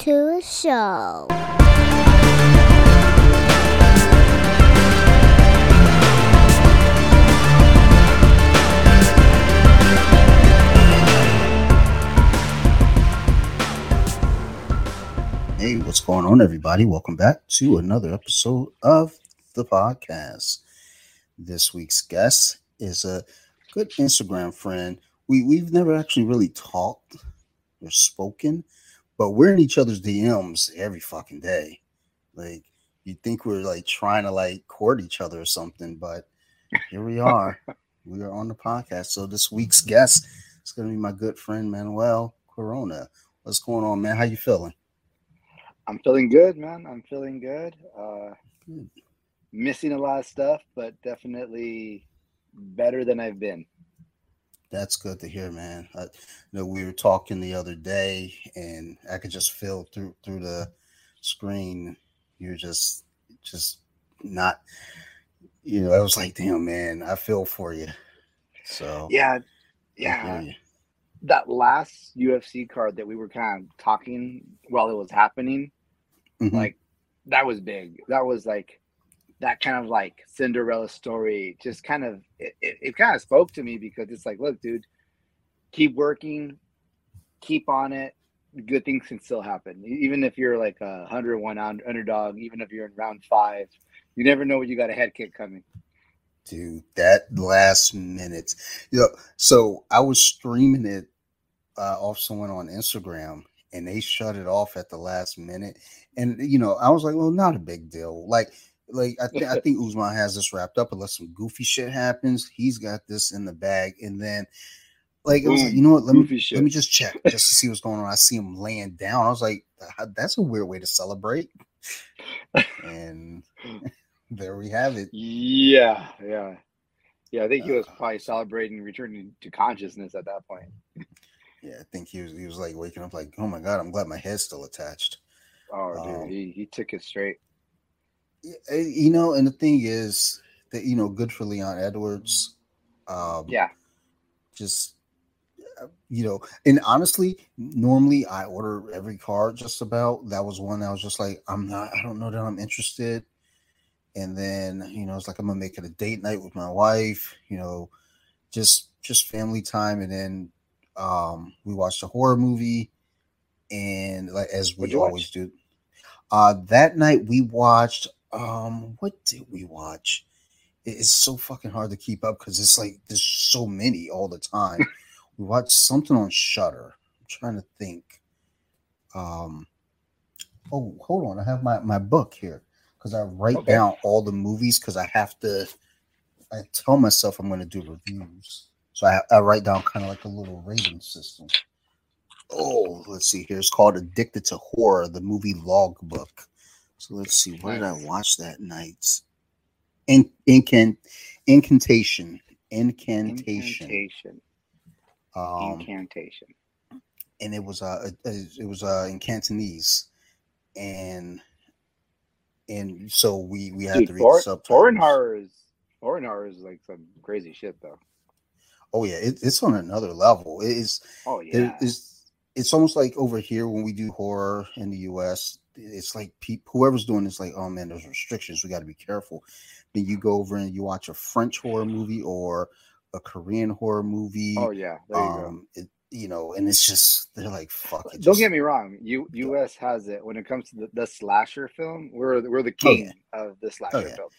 to show. Hey, what's going on, everybody? Welcome back to another episode of the podcast. This week's guest is a good Instagram friend. We we've never actually really talked or spoken, but we're in each other's DMs every fucking day. Like you think we're like trying to like court each other or something, but here we are. we are on the podcast. So this week's guest is gonna be my good friend Manuel Corona. What's going on, man? How you feeling? I'm feeling good, man. I'm feeling good. Uh, Good. missing a lot of stuff, but definitely better than I've been. That's good to hear, man. I you know we were talking the other day, and I could just feel through through the screen. You're just just not, you know. I was like, damn, man, I feel for you. So Yeah, yeah. you. That last UFC card that we were kind of talking while it was happening, Mhm. like that was big. That was like that kind of like Cinderella story. Just kind of it, it, it kind of spoke to me because it's like, look, dude, keep working, keep on it. Good things can still happen, even if you're like a hundred one un- underdog. Even if you're in round five, you never know when you got a head kick coming. dude. That last minute, you know. So I was streaming it uh, off someone on Instagram, and they shut it off at the last minute. And you know, I was like, well, not a big deal. Like, like I, th- I think Usman has this wrapped up unless some goofy shit happens. He's got this in the bag, and then. Like was like, you know what? Let me Goofy let me just check just to see what's going on. I see him laying down. I was like, that's a weird way to celebrate. And there we have it. Yeah, yeah, yeah. I think he was Uh, probably celebrating returning to consciousness at that point. Yeah, I think he was he was like waking up like, oh my god, I'm glad my head's still attached. Oh, Um, dude, he, he took it straight. Eh, You know, and the thing is that you know, good for Leon Edwards. Um, Yeah, just uh, you know, and honestly, normally I order every card just about. That was one that was just like, I'm not, I don't know that I'm interested. And then you know, it's like I'm gonna make it a date night with my wife. You know, just just family time, and then um we watched a horror movie, and like as we always watch? do. Uh, that night we watched. Um, what did we watch? It's so fucking hard to keep up because it's like there's so many all the time. we watched something on Shudder. I'm trying to think. Um, oh, hold on, I have my my book here because I write Okay. down all the movies because I have to. I tell myself I'm going to do reviews, so I, I write down kind of like a little rating system. Oh, let's see here. It's called Addicted to Horror, the movie logbook. So let's see. What did I watch that night? In, incant, incantation, incantation. incantation, Um, incantation. and it was uh, uh, it was uh in Cantonese, and and so we we had Dude, to read for, subtitles. foreign horror is foreign horror is like some crazy shit though. Oh yeah, it, it's on another level. It is. Oh yeah, is it's almost like over here when we do horror in the US, it's like whoever's doing this, like, oh man, there's restrictions. We got to be careful. Then you go over and you watch a French horror movie or a Korean horror movie. oh yeah. There you go. um, it, you know, and it's just they're like, fuck it. Don't get me wrong. U, U.S. has it when it comes to the, the slasher film. We're we're the Oh, king of the slasher yeah. films.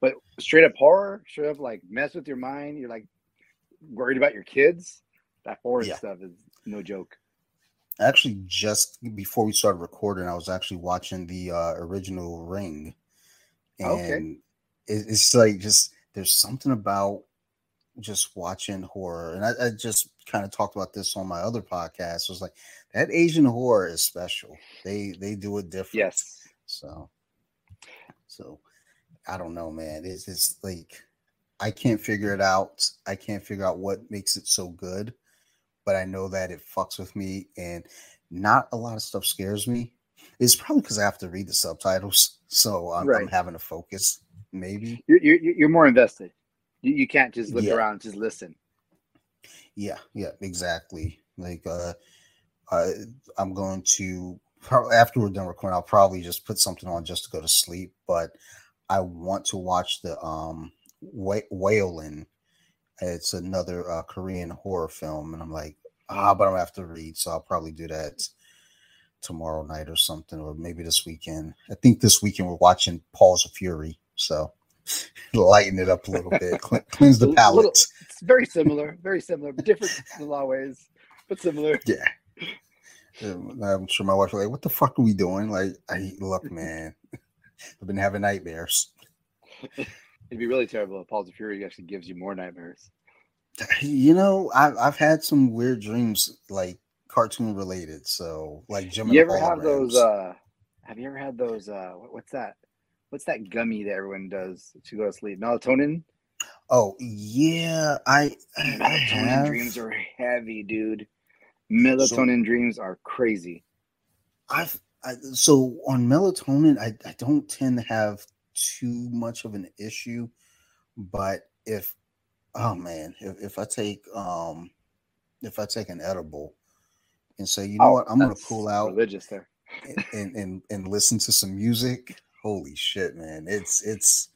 But straight up horror, straight up like mess with your mind. You're like worried about your kids. That horror Yeah. stuff is no joke. Actually just before we started recording, I was actually watching the uh, original Ring, and Okay. it, it's like just there's something about just watching horror, and I, I just kind of talked about this on my other podcast. It was like that Asian horror is special. They they do it different. Yes. So, so I don't know, man. It's it's like I can't figure it out. I can't figure out what makes it so good, but I know that it fucks with me, and not a lot of stuff scares me. It's probably because I have to read the subtitles, so I'm, I'm having to focus. Maybe, You're you're, you're more invested. You, you can't just look Yeah. around and just listen. yeah, yeah, exactly. Like, uh, I, I'm going to after we're done recording, I'll probably just put something on just to go to sleep. But I want to watch the um Wailing. It's another uh, Korean horror film, and I'm like, ah, but I'm gonna have to read, so I'll probably do that tomorrow night or something, or maybe this weekend. I think this weekend we're watching Paws of Fury, so lighten it up a little bit, cleanse the palate. Little, it's very similar, very similar, but different in a lot of ways, but similar. Yeah. I'm sure my wife was like, "What the fuck are we doing?" Like, I look, man, I've been having nightmares. It'd be really terrible if Paws of Fury actually gives you more nightmares. You know, I've I've had some weird dreams, like cartoon related. So, like Jim. You ever have those? uh Have you ever had those? uh What's that? What's that gummy that everyone does to go to sleep? Melatonin. Oh yeah, I, I melatonin have... dreams are heavy, dude. Melatonin so, dreams are crazy. I've I, so on melatonin, I, I don't tend to have too much of an issue, but if oh man, if, if I take um if I take an edible and say, you know oh, what, I'm gonna pull out religious there and, and, and and listen to some music. Holy shit, man! It's it's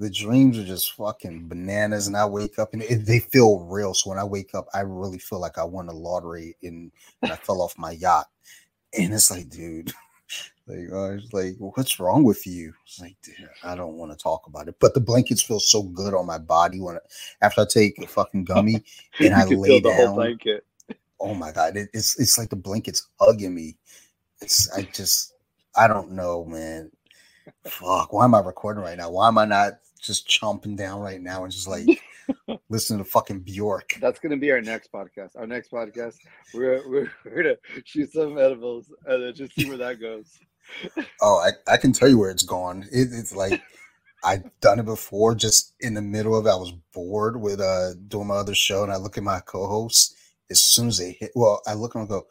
the dreams are just fucking bananas, and I wake up and it, they feel real. So when I wake up, I really feel like I won the lottery and, and I fell off my yacht. And it's like, dude, like uh, I was like, what's wrong with you? It's like, dude, I don't want to talk about it. But the blankets feel so good on my body when after I take a fucking gummy and I lay down. Oh my god, it, it's it's like the blankets hugging me. It's I just I don't know, man. Fuck, why am I recording right now? Why am I not just chomping down right now and just like listen to fucking Bjork. That's gonna be our next podcast. Our next podcast, we're we're, we're gonna shoot some edibles and then just see where that goes. Oh, I, I can tell you where it's gone. It, it's like I've done it before, just in the middle of it. I was bored with uh doing my other show, and I look at my co-hosts. As soon as they hit, well, I look and I go,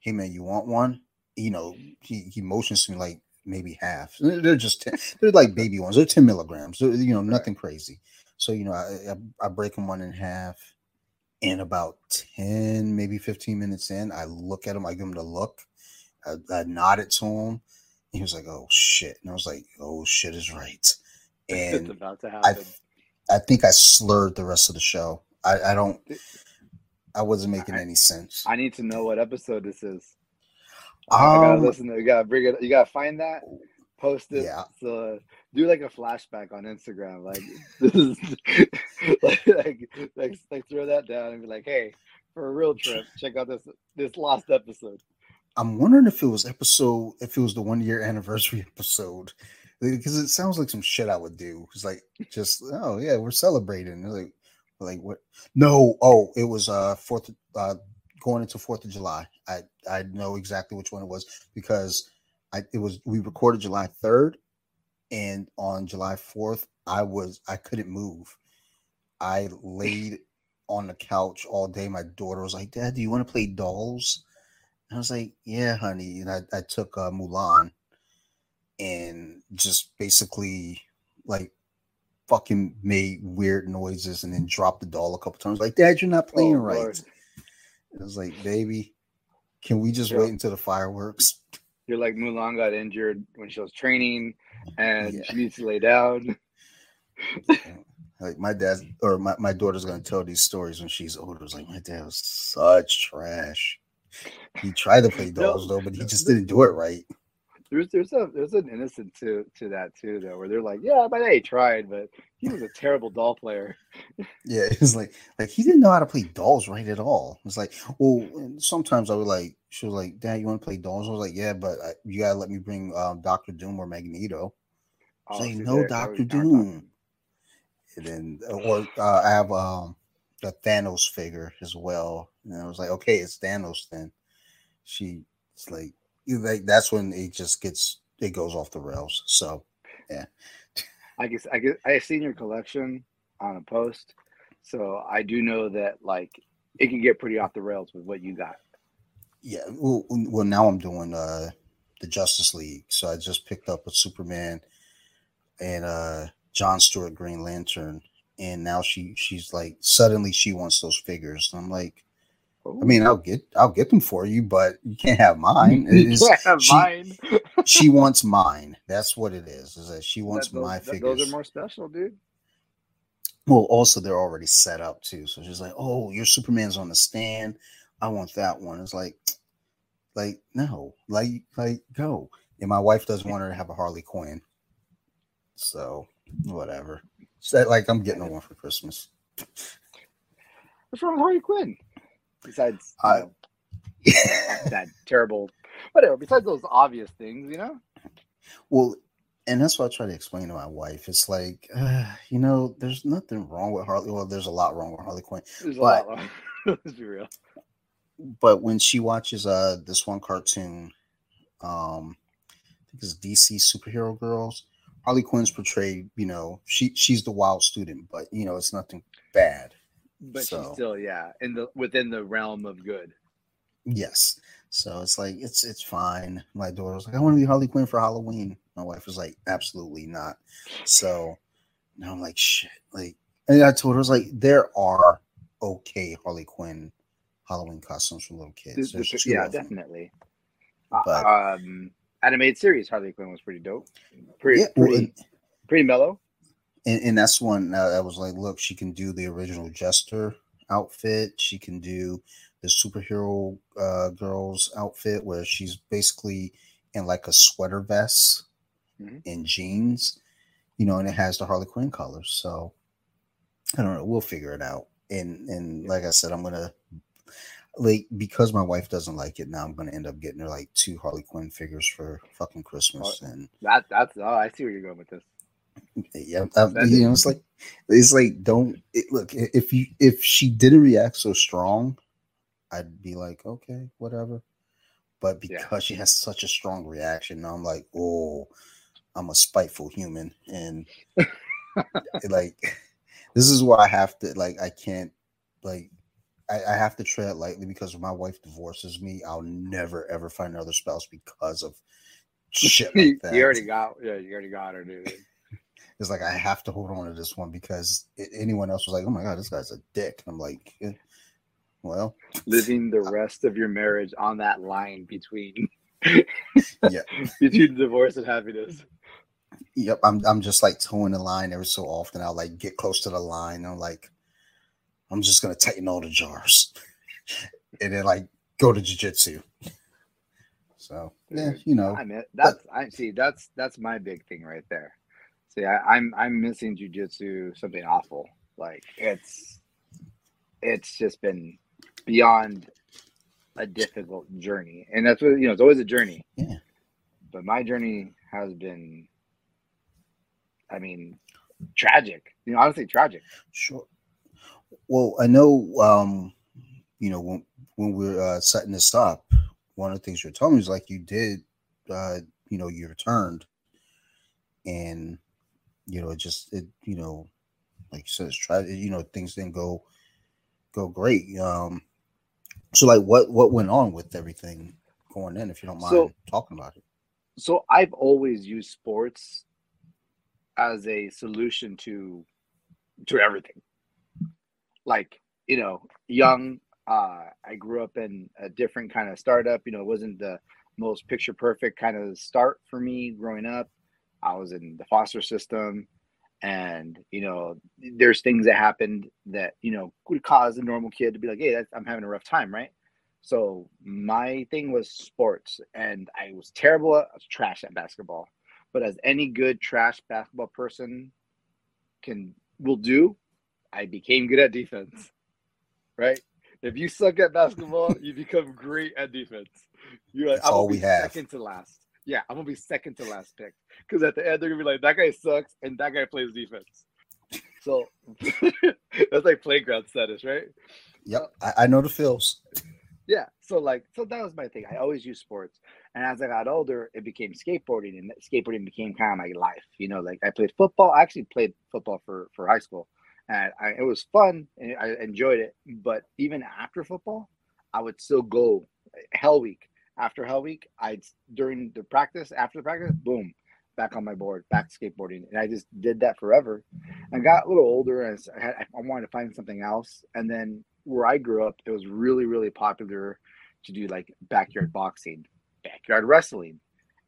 "Hey man, you want one?" You know, he he motions to me like maybe half. They're just 10, they're like baby ones. They're ten milligrams. They're, you know, nothing crazy. So you know, I, I, I break them one in half. And about ten, maybe fifteen minutes in, I look at them. I give them the look. I, I nodded to him. he was like, "Oh shit!" And I was like, "Oh shit is right." And it's about to happen. I, I think I slurred the rest of the show. I, I don't. I wasn't making I, any sense. I need to know what episode this is. Um, I gotta um, listen to. You gotta bring it. You gotta find that, post it. Yeah. So do like a flashback on Instagram. Like this is like, like like like throw that down and be like, hey, for a real trip, check out this this last episode. I'm wondering if it was episode if it was the one year anniversary episode because it sounds like some shit I would do. It's like just oh yeah, we're celebrating. Like like what? No, oh, it was uh fourth uh going into Fourth of July. I I know exactly which one it was because I it was we recorded July third, and on July fourth I was I couldn't move. I laid on the couch all day. My daughter was like, "Dad, do you want to play dolls?" And I was like, "Yeah, honey." And I I took uh, Mulan and just basically like fucking made weird noises and then dropped the doll a couple times. Like, Dad, you're not playing oh, right. Lord. It was like, baby, can we just wait until the fireworks? You're like Mulan got injured when she was training and yeah. she needs to lay down. like my dad or my, my daughter's gonna tell these stories when she's older. It's like my dad was such trash. He tried to play dolls no, though, but he just didn't do it right. There's there's a there's an innocent to to that too though where they're like yeah my dad tried but he was a terrible doll player. Yeah it's like like he didn't know how to play dolls right at all. It's like well sometimes i would like she was like dad you want to play dolls? I was like yeah but I, you gotta let me bring um, dr doom or magneto. Was oh, like no dr doom. And then or uh, i have um the thanos figure as well and i was like okay it's thanos then She's like like that's when it just gets it goes off the rails. So yeah. I guess I guess I seen your collection on a post, so I do know that like it can get pretty off the rails with what you got. Yeah, well, well now I'm doing uh the Justice League, so I just picked up a Superman and uh John Stewart Green Lantern, and now she she's like suddenly she wants those figures. And I'm like, I mean, I'll get I'll get them for you, but you can't have mine. you can't have she, mine. she wants mine. That's what it is. Is that she wants That- those- my that- figures? Those are more special, dude. Well, also they're already set up too. So she's like, "Oh, your Superman's on the stand. I want that one." It's like, like no, like like go. And my wife doesn't want her to have a Harley Quinn. So whatever. Like I'm getting one for Christmas. What's wrong with Harley Quinn? Besides I- know, that terrible, whatever. Besides those obvious things, you know. Well, and that's what I try to explain to my wife. It's like, uh, you know, there's nothing wrong with Harley. Well, there's a lot wrong with Harley Quinn. There's a But- lot wrong. Let's be real. but when she watches uh this one cartoon, um, I think it's DC Superhero Girls. Harley Quinn's portrayed, you know, she she's the wild student, but you know, it's nothing bad. But So- she's still, yeah, in the within the realm of good. Yes. So it's like it's it's fine. My daughter was like, I want to be Harley Quinn for Halloween. My wife was like, absolutely not. So now I'm like, shit. Like, and I told her I was like, there are okay Harley Quinn Halloween costumes for little kids. This- two yeah, definitely. But- um, animated series Harley Quinn was pretty dope. Pretty, Yeah, well, pretty, pretty mellow. and, and that's one uh, that was like, look, she can do the original Jester outfit. She can do the superhero uh, girls outfit where she's basically in like a sweater vest Mhm. and jeans, you know, and it has the Harley Quinn colors. So I don't know. We'll figure it out. And and like I said, I'm gonna like because my wife doesn't like it now. I'm gonna end up getting her like two Harley Quinn figures for fucking Christmas and That that's oh, I see where you're going with this. yeah, um, I, you know, it's like it's like don't it, look if you if she didn't react so strong, I'd be like okay, whatever. But Yeah. because she has such a strong reaction, now I'm like, oh, I'm a spiteful human, and like this is why I have to like I can't like I, I have to tread lightly because if my wife divorces me, I'll never ever find another spouse because of shit like that. you already got yeah, you already got her, dude. It's like I have to hold on to this one because anyone else was like, "Oh my god, this guy's a dick." And I'm like, eh, "Well, Living the rest of your marriage on that line between yeah, between divorce and happiness. yep." I'm I'm just like toeing the line every so often. I'll like get close to the line. And I'm like, I'm just gonna tighten all the jars, and then like go to jujitsu. So yeah, you know, I mean, that's I see. That's that's my big thing right there. See, I, I'm I'm missing jujitsu something awful. Like it's it's just been beyond a difficult journey, and that's what you know. It's always a journey. Yeah. But my journey has been, I mean, tragic. You know, honestly, tragic. Sure. Well, I know, um, you know, when when we're uh, setting this up, one of the things you're telling me is like you did, uh, you know, you returned, and you know, it just it, you know, like you said, it's try, you know, things didn't go go great. Um, so like, what what went on with everything going in? If you don't mind So- talking about it. so I've always used sports as a solution to to everything. Like, you know, young, uh, I grew up in a different kind of startup. You know, it wasn't the most picture perfect kind of start for me growing up. I was in the foster system and you know there's things that happened that you know would cause a normal kid to be like hey i'm having a rough time right so my thing was sports and i was terrible at I was trash at basketball but as any good trash basketball person can will do i became good at defense right? If you suck at basketball you become great at defense. You're like That's i'm all we have. second to last. Yeah i'm gonna be second to last pick. Because at the end they're gonna be like that guy sucks and that guy plays defense. So that's like playground status right? Yep, I, I know the feels. yeah so like so that was my thing. I always used sports. And as i got older it became skateboarding and skateboarding became kind of my life you know? Like i played football. I actually played football for for high school and I, it was fun and i enjoyed it but even after football i would still go eh, hell week after hell week i'd during the practice after the practice boom back on my board back skateboarding and i just did that forever i got a little older and I, had, I wanted to find something else and then where I grew up, it was really, really popular to do like backyard boxing, backyard wrestling.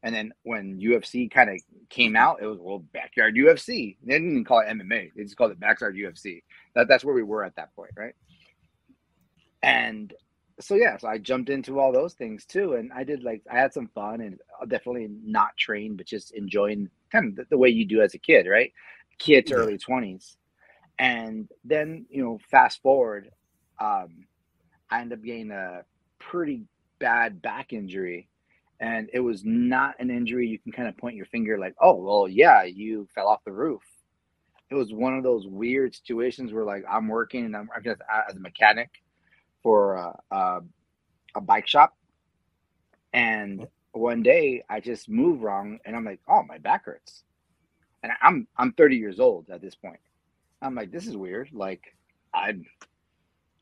And then when UFC kind of came out, it was well backyard UFC. They didn't even call it MMA; they just called it backyard UFC. That that's where we were at that point, right? And so yeah, so I jumped into all those things too, and I did like I had some fun and definitely not trained, but just enjoying kind of the, the way you do as a kid, right? Kid to yeah. early twenties, and then you know, fast forward, um, I ended up getting a pretty bad back injury, and it was not an injury you can kind of point your finger like, oh well, yeah, you fell off the roof. It was one of those weird situations where like I'm working and I'm, I'm just as a mechanic for a, a, a bike shop, and one day I just move wrong, and I'm like, oh, my back hurts, and I'm I'm 30 years old at this point. I'm like, this is weird. Like, I'm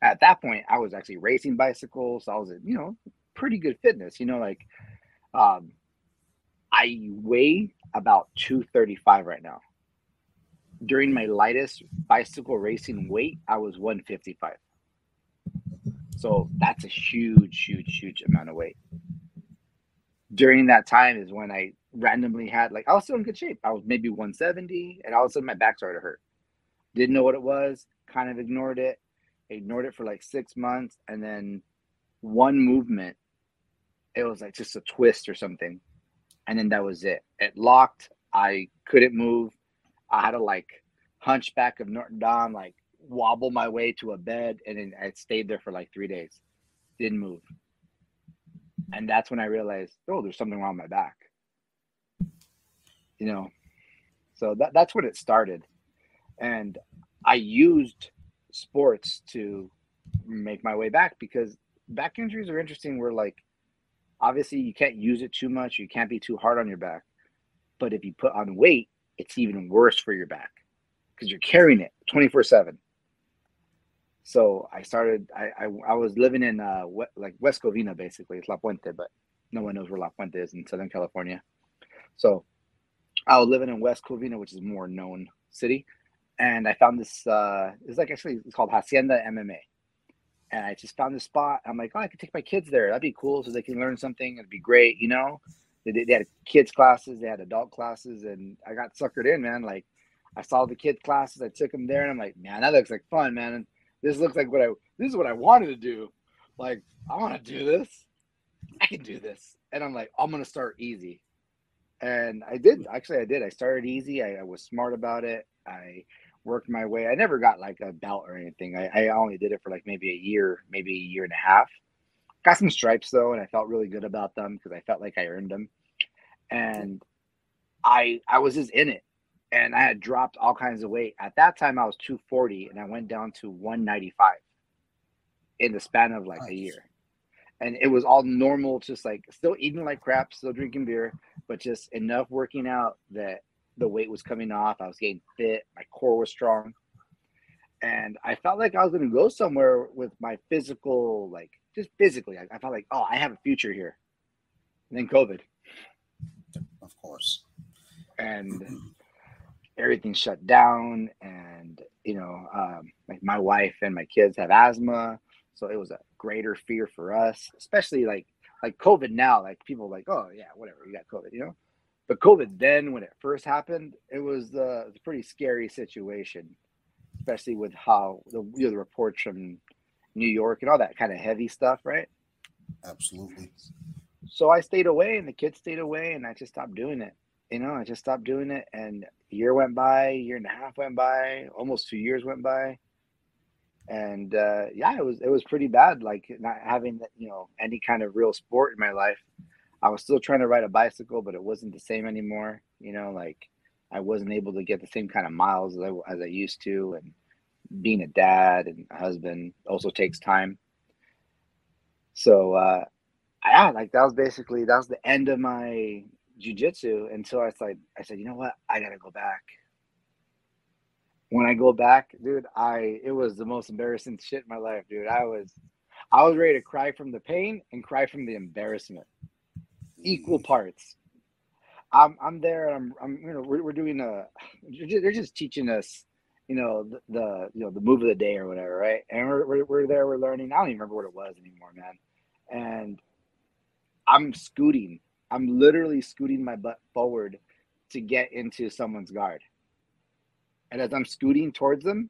at that point I was actually racing bicycles. So I was, you know, pretty good fitness. You know, like, um, I weigh about 235 right now. During my lightest bicycle racing weight, I was 155. So that's a huge, huge, huge amount of weight. During that time is when I randomly had like I was still in good shape. I was maybe 170, and all of a sudden my back started to hurt. Didn't know what it was, kind of ignored it, ignored it for like six months, and then one movement, it was like just a twist or something. And then that was it. It locked. I couldn't move. I had to like hunchback of Notre Dame, like wobble my way to a bed, and then I stayed there for like three days, didn't move. And that's when I realized, oh, there's something wrong with my back. You know, so that, that's when it started. And I used sports to make my way back because back injuries are interesting. Where like, obviously, you can't use it too much, you can't be too hard on your back. But if you put on weight, it's even worse for your back because you're carrying it 24 7 so I started. I I, I was living in uh like West Covina basically. It's La Puente, but no one knows where La Puente is in Southern California. So I was living in West Covina, which is more known city, and I found this. uh It's like actually it's called Hacienda MMA, and I just found this spot. I'm like, oh, I could take my kids there. That'd be cool, so they can learn something. It'd be great, you know. They, they had kids classes, they had adult classes, and I got suckered in, man. Like I saw the kids classes, I took them there, and I'm like, man, that looks like fun, man. And this looks like what I this is what I wanted to do. Like, I want to do this. I can do this. And I'm like, I'm gonna start easy. And I did actually I did. I started easy. I, I was smart about it. I worked my way. I never got like a belt or anything. I, I only did it for like maybe a year, maybe a year and a half. Got some stripes though, and I felt really good about them because I felt like I earned them. And I I was just in it and I had dropped all kinds of weight. At that time, I was 240 and I went down to 195 in the span of like nice. a year. And it was all normal, just like still eating like crap, still drinking beer, but just enough working out that the weight was coming off. I was getting fit, my core was strong. And I felt like I was going to go somewhere with my physical, like just physically. I, I felt like, oh, I have a future here. And then COVID. Of course. And everything shut down and you know um, like my wife and my kids have asthma so it was a greater fear for us especially like like covid now like people like oh yeah whatever you got covid you know but covid then when it first happened it was uh, a pretty scary situation especially with how the you know, the reports from new york and all that kind of heavy stuff right absolutely so i stayed away and the kids stayed away and i just stopped doing it you know, I just stopped doing it, and a year went by, a year and a half went by, almost two years went by, and uh, yeah, it was it was pretty bad. Like not having you know any kind of real sport in my life. I was still trying to ride a bicycle, but it wasn't the same anymore. You know, like I wasn't able to get the same kind of miles as I, as I used to, and being a dad and a husband also takes time. So uh, yeah, like that was basically that was the end of my jujitsu until I said, I said, you know what? I gotta go back. When I go back, dude, I it was the most embarrassing shit in my life, dude. I was I was ready to cry from the pain and cry from the embarrassment. Equal parts. I'm I'm there I'm I'm you know we're, we're doing a they're just teaching us you know, the, the you know the move of the day or whatever, right? And we're, we're we're there, we're learning. I don't even remember what it was anymore, man. And I'm scooting. I'm literally scooting my butt forward to get into someone's guard. And as I'm scooting towards them,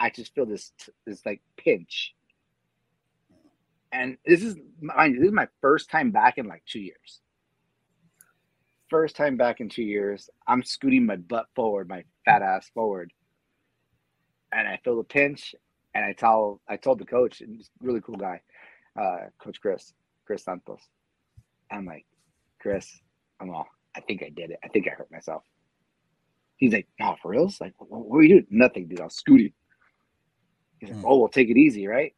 I just feel this this like pinch. And this is mind you, this is my first time back in like two years. First time back in two years. I'm scooting my butt forward, my fat ass forward. And I feel the pinch. And I tell I told the coach, and he's a really cool guy, uh, Coach Chris, Chris Santos. I'm like, Chris, I'm all, I think I did it. I think I hurt myself. He's like, no, for reals? Like, what, what are you doing? Nothing, dude. I was scooting. He's like, mm. oh, well, take it easy, right?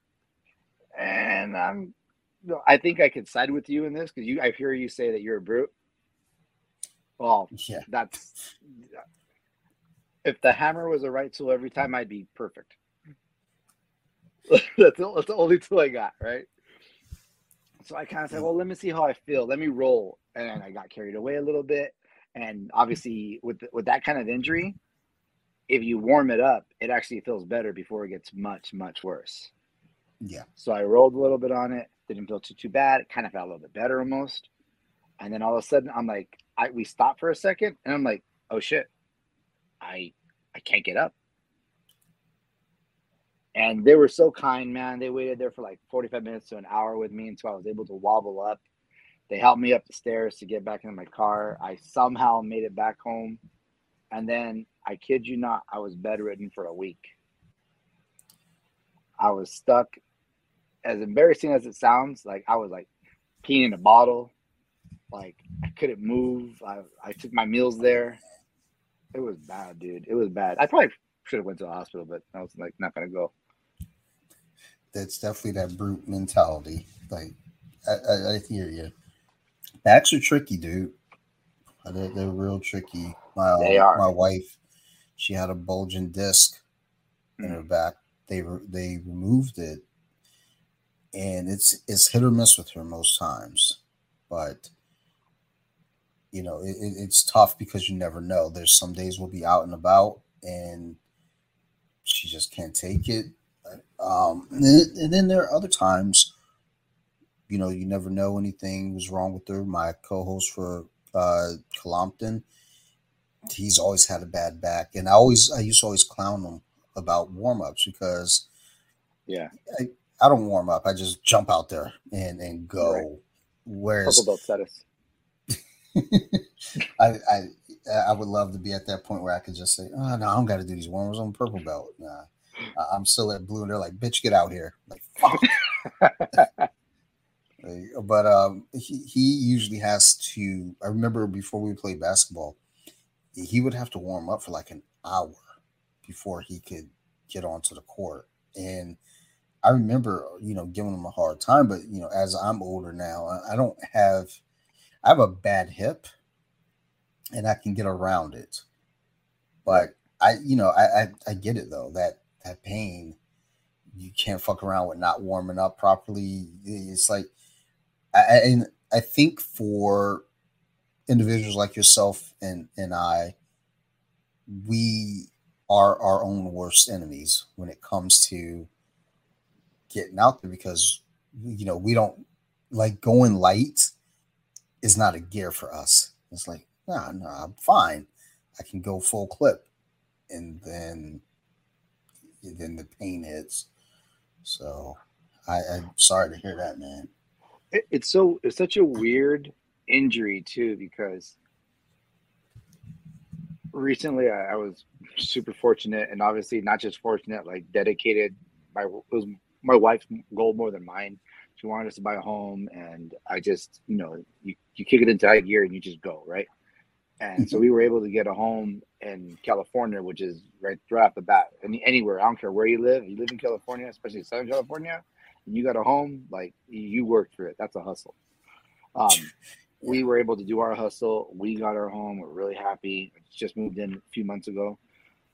And I'm, I think I could side with you in this because you, I hear you say that you're a brute. Well, yeah, that's if the hammer was a right tool every time, I'd be perfect. that's, the, that's the only tool I got, right? So I kind of said, well, let me see how I feel. Let me roll. And I got carried away a little bit. And obviously, with with that kind of injury, if you warm it up, it actually feels better before it gets much much worse. Yeah. So I rolled a little bit on it. Didn't feel too too bad. It kind of felt a little bit better almost. And then all of a sudden, I'm like, I we stopped for a second, and I'm like, oh shit, I I can't get up and they were so kind, man. They waited there for like 45 minutes to an hour with me until I was able to wobble up. They helped me up the stairs to get back into my car. I somehow made it back home. And then I kid you not, I was bedridden for a week. I was stuck. As embarrassing as it sounds, like I was like peeing in a bottle. Like I couldn't move. I, I took my meals there. It was bad, dude. It was bad. I probably should have went to the hospital, but I was like not gonna go that's definitely that brute mentality. Like, I, I, I hear you. Backs are tricky, dude. Uh, they're, they're real tricky. My they are. my wife, she had a bulging disc in mm. her back. They were they removed it, and it's it's hit or miss with her most times. But you know, it, it's tough because you never know. There's some days we'll be out and about, and she just can't take it. Um, and, then, and then there are other times, you know, you never know anything was wrong with her. My co-host for uh, Colompton, he's always had a bad back, and I always I used to always clown him about warm ups because, yeah, I, I don't warm up. I just jump out there and and go. Right. Whereas, I, I I would love to be at that point where I could just say, "Oh no, I don't got to do these warm ups on purple belt." Nah, I'm still at blue, and they're like, "Bitch, get out here!" Like, fuck. but um, he he usually has to. I remember before we played basketball, he would have to warm up for like an hour before he could get onto the court, and I remember you know giving him a hard time. But you know, as I'm older now, I don't have. I have a bad hip, and I can get around it, but I, you know, I, I, I get it though that that pain, you can't fuck around with not warming up properly. It's like, I, and I think for individuals like yourself and and I, we are our own worst enemies when it comes to getting out there because you know we don't like going light is not a gear for us. It's like, nah, nah, I'm fine. I can go full clip. And then then the pain hits. So I, I'm sorry to hear that, man. It, it's so it's such a weird injury too because recently I, I, was super fortunate and obviously not just fortunate, like dedicated. My it was my wife's goal more than mine. She wanted us to buy a home, and I just you know you you kick it into high gear and you just go right. And so we were able to get a home in California, which is right, right off the bat. Any, anywhere, I don't care where you live. You live in California, especially Southern California, and you got a home, like you worked for it. That's a hustle. Um, we were able to do our hustle. We got our home. We're really happy. Just moved in a few months ago.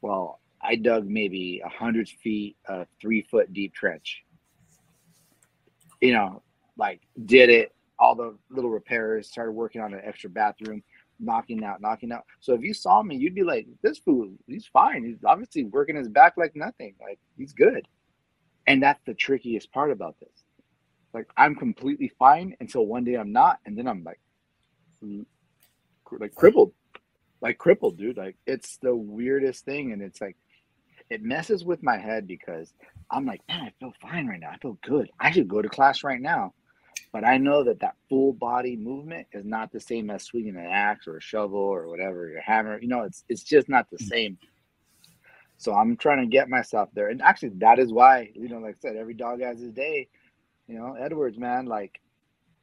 Well, I dug maybe a hundred feet, a three foot deep trench. You know, like did it, all the little repairs, started working on an extra bathroom knocking out, knocking out. So if you saw me, you'd be like, this fool, he's fine. He's obviously working his back like nothing. Like he's good. And that's the trickiest part about this. Like I'm completely fine until one day I'm not, and then I'm like, like crippled, like crippled, dude. Like it's the weirdest thing, and it's like it messes with my head because I'm like, man, I feel fine right now. I feel good. I should go to class right now. But I know that that full body movement is not the same as swinging an axe or a shovel or whatever, your hammer. You know, it's it's just not the mm. same. So I'm trying to get myself there. And actually, that is why, you know, like I said, every dog has his day. You know, Edwards, man, like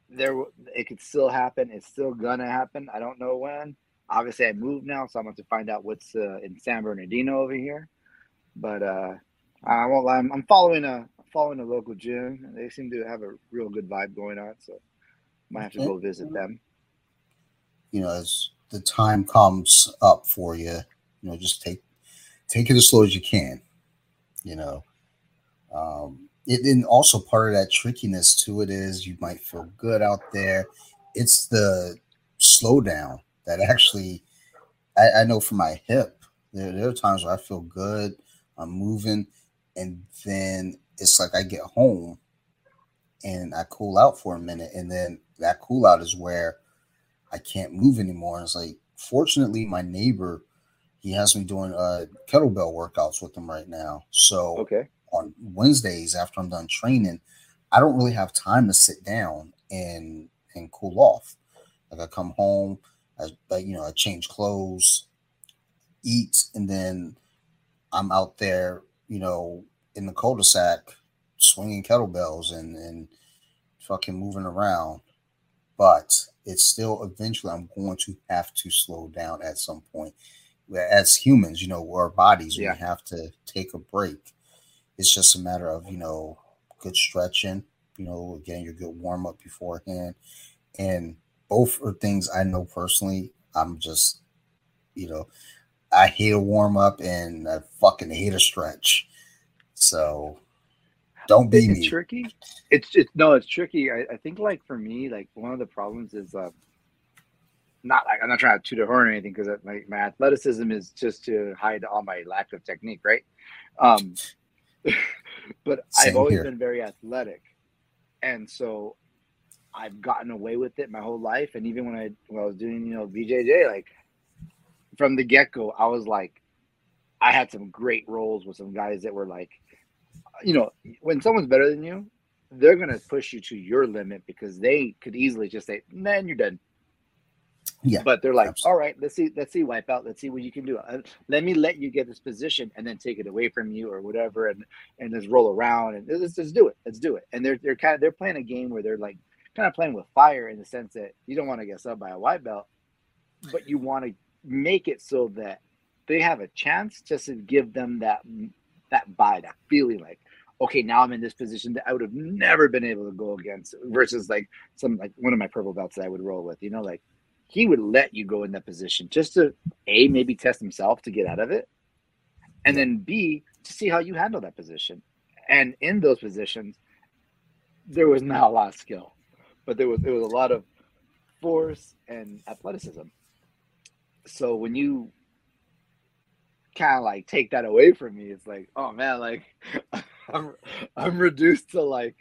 there, it could still happen. It's still gonna happen. I don't know when. Obviously, I moved now, so I'm going to find out what's uh, in San Bernardino over here. But uh, I won't lie, I'm, I'm following a following a local gym. They seem to have a real good vibe going on, so might have to go visit them. You know, as the time comes up for you, you know, just take take it as slow as you can. You know, um, it and also part of that trickiness to it is you might feel good out there. It's the slowdown that actually I, I know for my hip. There, there are times where I feel good, I'm moving, and then it's like I get home and I cool out for a minute, and then that cool out is where I can't move anymore. And it's like, fortunately, my neighbor he has me doing uh kettlebell workouts with him right now. So okay, on Wednesdays after I'm done training, I don't really have time to sit down and and cool off. Like I come home, I you know I change clothes, eat, and then I'm out there, you know, in the cul-de-sac swinging kettlebells and and fucking moving around. But it's still eventually i'm going to have to slow down at some point. As humans you know our bodies yeah. we have to take a break. It's just a matter of you know good stretching you know getting your good warm up beforehand. And both are things i know personally i'm just you know i hate a warm up and i fucking hate a stretch so don't be me. tricky. It's it's no, it's tricky. I, I think like for me, like one of the problems is uh, not like I'm not trying to toot a horn or anything because my, my athleticism is just to hide all my lack of technique, right? Um, but Same I've always here. been very athletic, and so I've gotten away with it my whole life. And even when I when I was doing you know BJJ, like from the get go, I was like, I had some great rolls with some guys that were like you know, when someone's better than you, they're gonna push you to your limit because they could easily just say, "Man, you're done." Yeah. But they're like, absolutely. "All right, let's see, let's see, wipe out, let's see what you can do. Uh, let me let you get this position and then take it away from you or whatever, and and just roll around and let's just do it, let's do it." And they're they're kind of they're playing a game where they're like kind of playing with fire in the sense that you don't want to get subbed by a white belt, but you want to make it so that they have a chance just to give them that that buy, that feeling like, okay, now I'm in this position that I would have never been able to go against versus like some like one of my purple belts that I would roll with, you know, like he would let you go in that position just to A, maybe test himself to get out of it. And then B, to see how you handle that position. And in those positions, there was not a lot of skill, but there was there was a lot of force and athleticism. So when you kind of like take that away from me. It's like, oh man, like I'm I'm reduced to like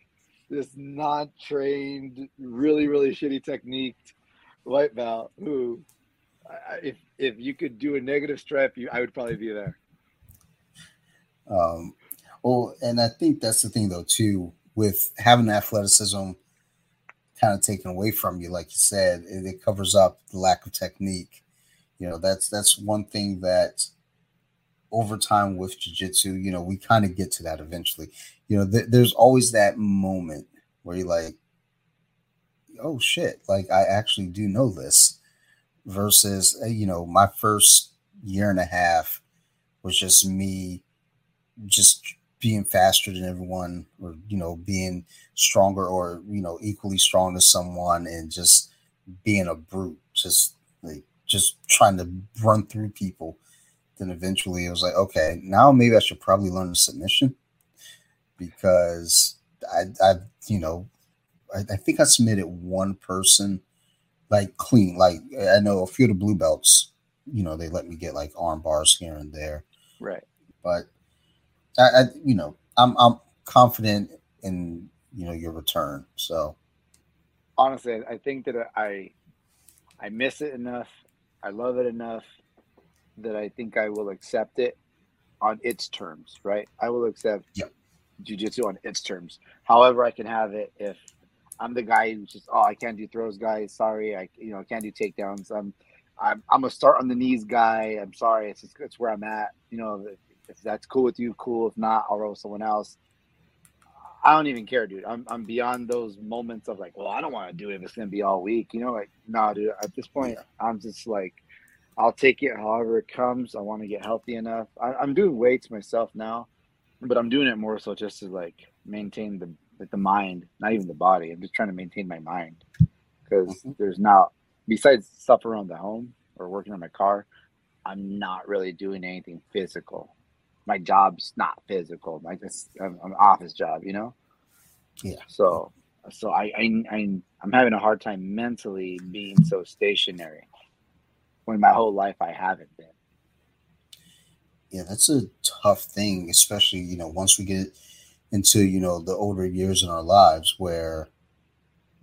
this not trained, really really shitty technique white belt who, if if you could do a negative strap, you I would probably be there. Um, well, and I think that's the thing though too with having athleticism kind of taken away from you, like you said, it, it covers up the lack of technique. You know, that's that's one thing that over time with jiu-jitsu you know we kind of get to that eventually. You know th- there's always that moment where you're like oh shit like i actually do know this versus uh, you know my first year and a half was just me just being faster than everyone or you know being stronger or you know equally strong as someone and just being a brute just like just trying to run through people then eventually it was like, okay, now maybe I should probably learn submission because I, I you know, I, I think I submitted one person like clean. Like I know a few of the blue belts, you know, they let me get like arm bars here and there. Right. But I, I you know, I'm I'm confident in you know your return. So honestly, I think that I I miss it enough. I love it enough that I think I will accept it on its terms, right? I will accept yep. jujitsu on its terms. However, I can have it if I'm the guy who's just, oh, I can't do throws, guys. Sorry, I you know I can't do takedowns. I'm I'm I'm a start on the knees guy. I'm sorry, it's just, it's where I'm at. You know, if, if that's cool with you, cool. If not, I'll roll someone else. I don't even care, dude. I'm I'm beyond those moments of like, well, I don't want to do it if it's gonna be all week. You know, like, nah, dude. At this point, yeah. I'm just like, I'll take it however it comes. I want to get healthy enough. I, am doing weights myself now, but I'm doing it more so just to like maintain the like the mind, not even the body. I'm just trying to maintain my mind because mm-hmm. there's not besides stuff around the home or working on my car. I'm not really doing anything physical. My job's not physical. Like this, I'm, I'm office job, you know. Yeah. So, so I, I, I, I'm having a hard time mentally being so stationary when my whole life I haven't been. Yeah, that's a tough thing, especially you know once we get into you know the older years in our lives where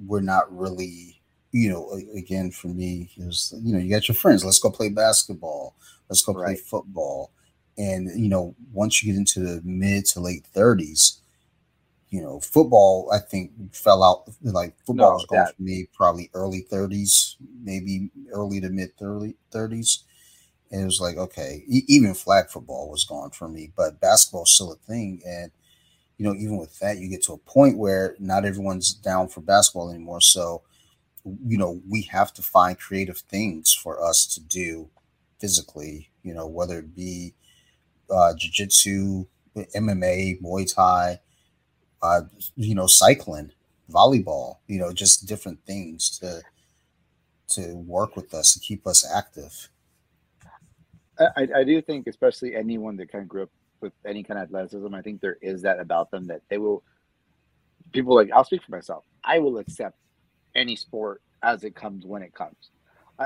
we're not really you know again for me is you know you got your friends let's go play basketball let's go play football and you know once you get into the mid to late 30s you know football i think fell out like football no, was going for me probably early 30s maybe early to mid 30, 30s and it was like okay even flag football was gone for me but basketball's still a thing. And you know even with that you get to a point where not everyone's down for basketball anymore. So you know we have to find creative things for us to do physically you know whether it be uh, jiu-jitsu mma muay thai uh, you know cycling volleyball you know just different things to to work with us and keep us active. I, I do think especially anyone that kind of grew up with any kind of athleticism i think there is that about them that they will people like i'll speak for myself. I will accept any sport as it comes when it comes.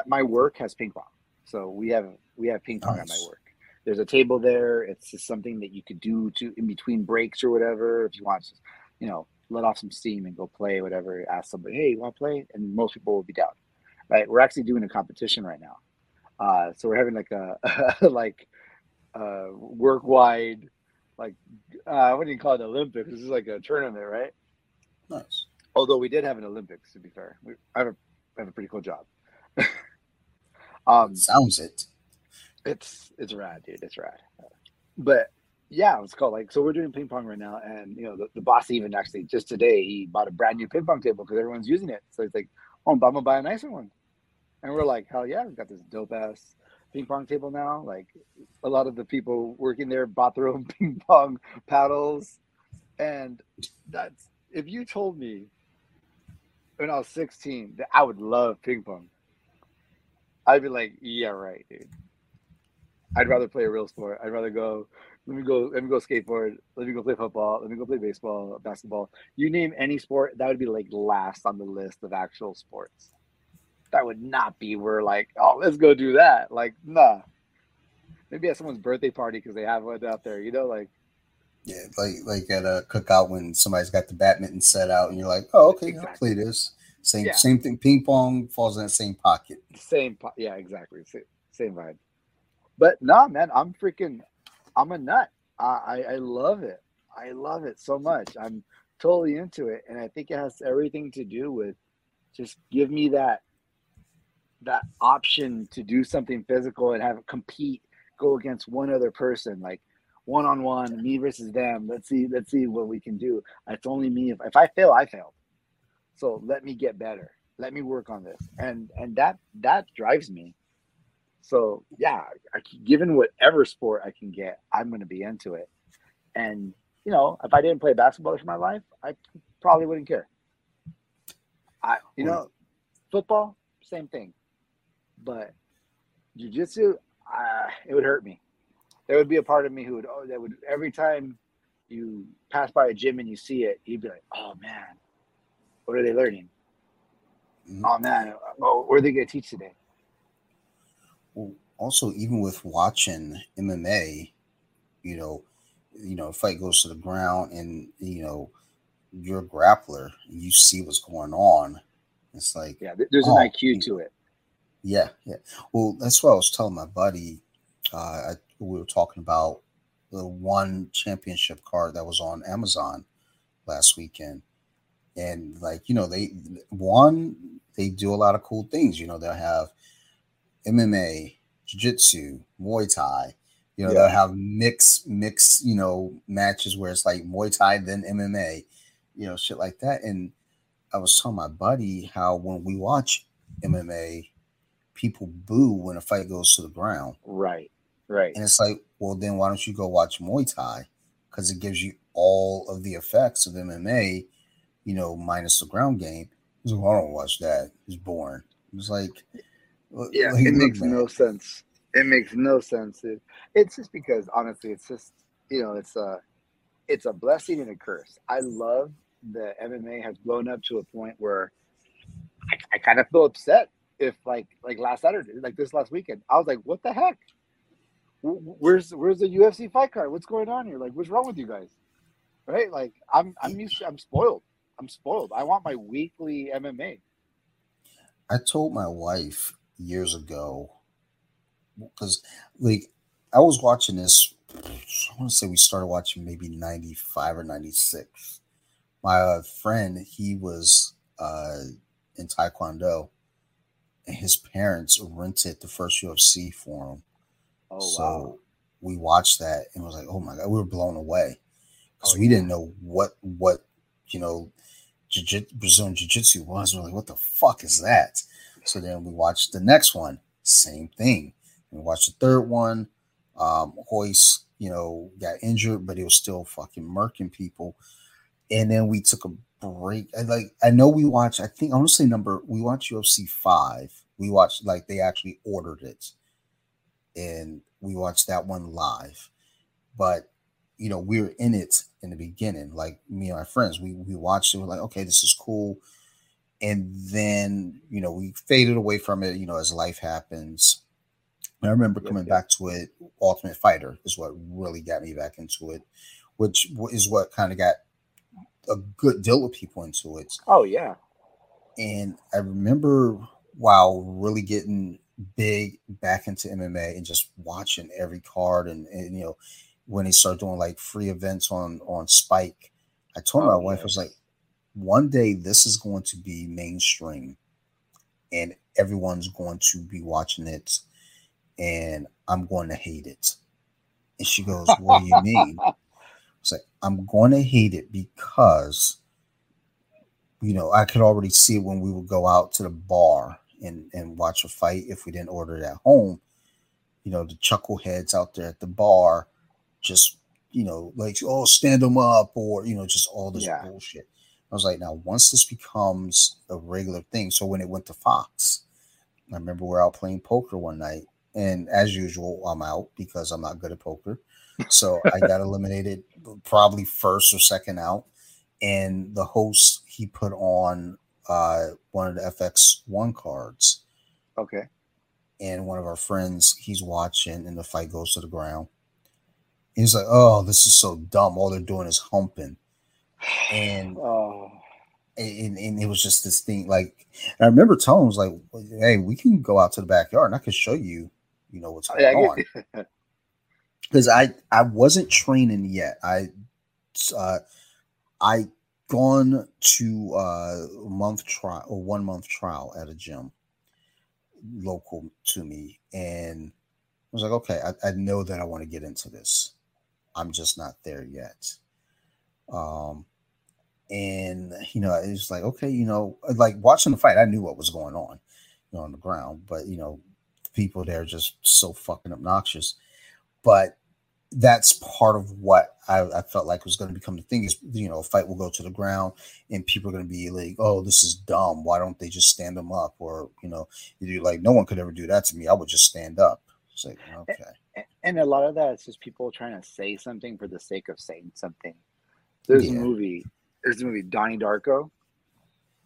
My work has ping pong. So we have we have ping pong nice. at my work there's a table there. It's just something that you could do to in between breaks or whatever. If you want to, you know, let off some steam and go play, whatever. Ask somebody, hey, you want to play? And most people will be down. Right? We're actually doing a competition right now. Uh, so we're having like a like uh, work wide, like uh, what do you call it? Olympics. This is like a tournament, right? Nice. Although we did have an Olympics, to be fair, we, I have a I have a pretty cool job. um, Sounds it. It's it's rad, dude. It's rad. But yeah, it's called like so we're doing ping pong right now, and you know the, the boss even actually just today he bought a brand new ping pong table because everyone's using it. So he's like, "Oh, I'm gonna buy a nicer one," and we're like, "Hell yeah, we've got this dope ass ping pong table now." Like a lot of the people working there bought their own ping pong paddles, and that's if you told me when I was 16 that I would love ping pong, I'd be like, "Yeah, right, dude." I'd rather play a real sport. I'd rather go. Let me go. Let me go skateboard. Let me go play football. Let me go play baseball, basketball. You name any sport, that would be like last on the list of actual sports. That would not be where like, oh, let's go do that. Like, nah. Maybe at someone's birthday party because they have one out there. You know, like. Yeah, like like at a cookout when somebody's got the badminton set out and you're like, oh, okay, exactly. I'll play this. Same yeah. same thing. Ping pong falls in that same pocket. Same, po- yeah, exactly. Same, same vibe. But nah, man, I'm freaking, I'm a nut. I, I love it. I love it so much. I'm totally into it, and I think it has everything to do with just give me that that option to do something physical and have it compete, go against one other person, like one on one, me versus them. Let's see, let's see what we can do. It's only me. If, if I fail, I failed. So let me get better. Let me work on this, and and that that drives me. So yeah, I, given whatever sport I can get, I'm going to be into it. And you know, if I didn't play basketball for my life, I probably wouldn't care. I, you know, football, same thing. But jujitsu, uh, it would hurt me. There would be a part of me who would, oh, that would every time you pass by a gym and you see it, you'd be like, oh man, what are they learning? Mm-hmm. Oh man, oh, what are they gonna teach today? Also even with watching MMA, you know, you know, fight goes to the ground and you know, you're a grappler, you see what's going on. It's like yeah, there's oh, an IQ to it. Yeah, yeah. Well, that's what I was telling my buddy. Uh, I, we were talking about the one championship card that was on Amazon last weekend, and like you know, they one they do a lot of cool things. You know, they'll have MMA, jiu-jitsu, Muay Thai. You know, yeah. they'll have mix mix, you know, matches where it's like Muay Thai then MMA, you know, shit like that. And I was telling my buddy how when we watch MMA, people boo when a fight goes to the ground. Right. Right. And it's like, well, then why don't you go watch Muay Thai? Because it gives you all of the effects of MMA, you know, minus the ground game. He's like, I don't watch that. It's boring. It's like, yeah, like, it makes no sense. It makes no sense. It, it's just because honestly, it's just you know, it's a it's a blessing and a curse. I love that MMA has blown up to a point where I, I kind of feel upset if like like last Saturday, like this last weekend, I was like, what the heck? Where's where's the UFC fight card? What's going on here? Like, what's wrong with you guys? Right? Like, I'm I'm used to, I'm spoiled. I'm spoiled. I want my weekly MMA. I told my wife years ago because like I was watching this. I want to say we started watching maybe ninety five or ninety six. My uh, friend, he was uh, in Taekwondo, and his parents rented the first UFC for him. Oh so wow! We watched that and was like, "Oh my god!" We were blown away because oh, we yeah. didn't know what what you know jiu- Brazilian Jiu Jitsu was. We're like, what the fuck is that? So then we watched the next one, same thing. We watched the third one. Um, Royce, you know, got injured, but he was still fucking murking people. And then we took a break. I like I know we watched, I think say number we watched UFC five. We watched like they actually ordered it. And we watched that one live. But you know, we were in it in the beginning, like me and my friends. We we watched it, we're like, okay, this is cool. And then, you know, we faded away from it, you know, as life happens. I remember coming back to it. Ultimate Fighter is what really got me back into it, which is what kind of got a good deal of people into it. Oh yeah. And I remember while really getting big back into MMA and just watching every card and, and you know when he started doing like free events on on Spike. I told oh, my wife, I was like, one day this is going to be mainstream and everyone's going to be watching it and I'm going to hate it. And she goes, What do you mean? I was like, I'm going to hate it because, you know, I could already see it when we would go out to the bar and, and watch a fight if we didn't order it at home. You know, the chuckleheads out there at the bar just you know like oh stand them up or you know just all this yeah. bullshit. I was like, now once this becomes a regular thing, so when it went to Fox, I remember we are out playing poker one night, and as usual, I'm out because I'm not good at poker. So I got eliminated probably first or second out. And the host he put on uh, one of the FX one cards. Okay. And one of our friends, he's watching, and the fight goes to the ground. He's like, oh, this is so dumb. All they're doing is humping. And oh. and, and it was just this thing. Like, I remember telling him, was like, hey, we can go out to the backyard and I can show you, you know, what's going on. Because I, I wasn't training yet. I, uh, I gone to uh, a month trial or one month trial at a gym local to me and I was like, okay, I, I know that I want to get into this. I'm just not there yet. Um, and you know, it's like okay, you know, like watching the fight, I knew what was going on, you know, on the ground, but you know, people there are just so fucking obnoxious. But that's part of what I, I felt like was going to become the thing is you know a fight will go to the ground and people are going to be like oh this is dumb why don't they just stand them up or you know you like no one could ever do that to me I would just stand up it's like okay and a lot of that is just people trying to say something for the sake of saying something. There's yeah. a movie. There's a movie Donnie Darko.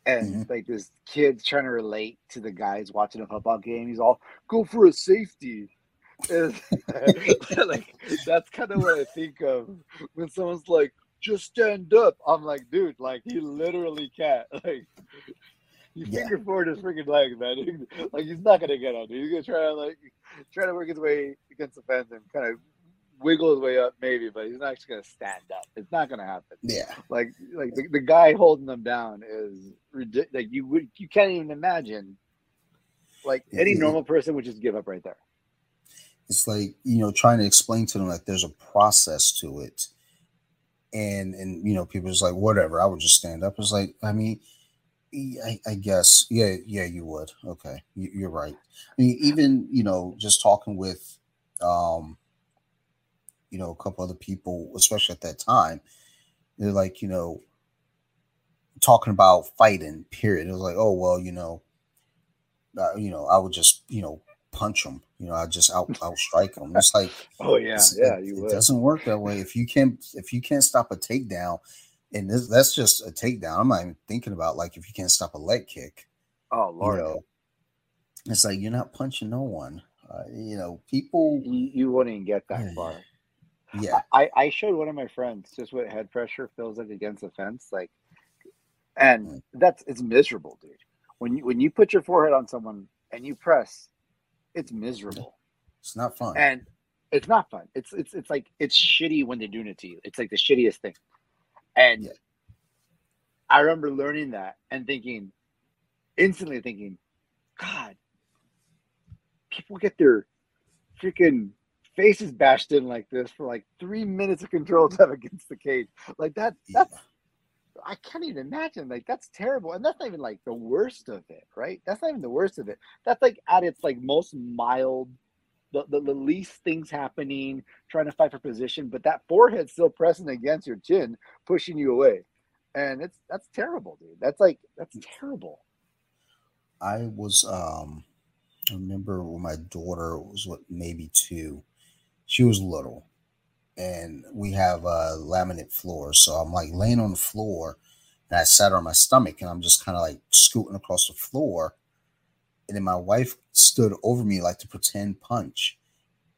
and mm-hmm. like this kid's trying to relate to the guys watching a football game. He's all go for a safety. like that's kind of what I think of when someone's like, just stand up. I'm like, dude, like he literally can't. Like you yeah. finger forward his freaking leg, man. like he's not gonna get on. He's gonna try to like try to work his way against the fence and kind of wiggle his way up, maybe, but he's not actually gonna stand up. It's not gonna happen. Yeah. Like like the, the guy holding them down is ridiculous. Like you would you can't even imagine. Like any normal person would just give up right there. It's like you know trying to explain to them like there's a process to it, and and you know people just like whatever. I would just stand up. It's like I mean I, I, guess, yeah, yeah, you would. Okay, you, are right. I mean, even you know, just talking with, um, you know, a couple other people, especially at that time, they're like, you know, talking about fighting. Period. It was like, oh well, you know, uh, you know, I would just, you know, punch them. You know, I just out out strike them. It's like, oh yeah, yeah, it, it doesn't work that way. If you can't, if you can't stop a takedown and this, that's just a takedown. I'm not even thinking about like if you can't stop a leg kick. Oh Lord, you know, it's like you're not punching no one. Uh, you know, people. You, you wouldn't get that far. Yeah, I, I showed one of my friends just what head pressure feels like against the fence, like, and mm. that's it's miserable, dude. When you when you put your forehead on someone and you press, it's miserable. It's not fun, and it's not fun. It's it's it's like it's shitty when they're doing it to you. It's like the shittiest thing. And yeah. I remember learning that and thinking, instantly thinking, God, people get their freaking faces bashed in like this for like three minutes of control time against the cage. Like that, that's yeah. I can't even imagine. Like that's terrible. And that's not even like the worst of it, right? That's not even the worst of it. That's like at its like most mild the, the, the, least things happening, trying to fight for position, but that forehead still pressing against your chin, pushing you away. And it's that's terrible, dude. That's like that's terrible. I was um I remember when my daughter was what maybe two. She was little. And we have a laminate floor. So I'm like laying on the floor and I sat on my stomach and I'm just kind of like scooting across the floor and then my wife stood over me like to pretend punch,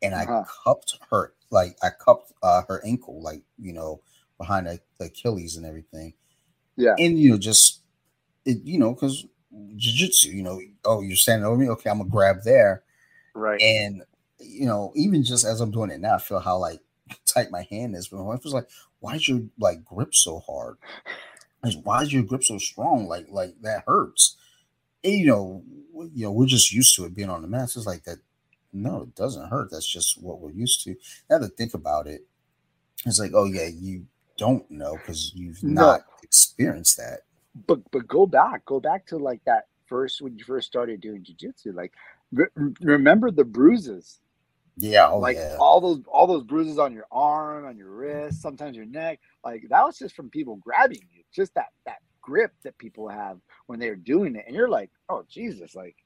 and uh-huh. I cupped her like I cupped uh, her ankle like you know behind the, Achilles and everything. Yeah, and you know just it you know because jiu-jitsu you know oh you're standing over me okay I'm gonna grab there, right? And you know even just as I'm doing it now I feel how like tight my hand is. But my wife was like, "Why is your like grip so hard? Why is your grip so strong? Like like that hurts." And, you know you know, we're just used to it being on the mats. It's like that. No, it doesn't hurt. That's just what we're used to. Now to think about it, it's like, oh yeah, you don't know because you've no. not experienced that. But but go back, go back to like that first when you first started doing jujitsu. Like, re- remember the bruises. Yeah, oh, like yeah. all those all those bruises on your arm, on your wrist, sometimes your neck. Like that was just from people grabbing you. Just that that grip that people have when they're doing it, and you're like, oh Jesus, like.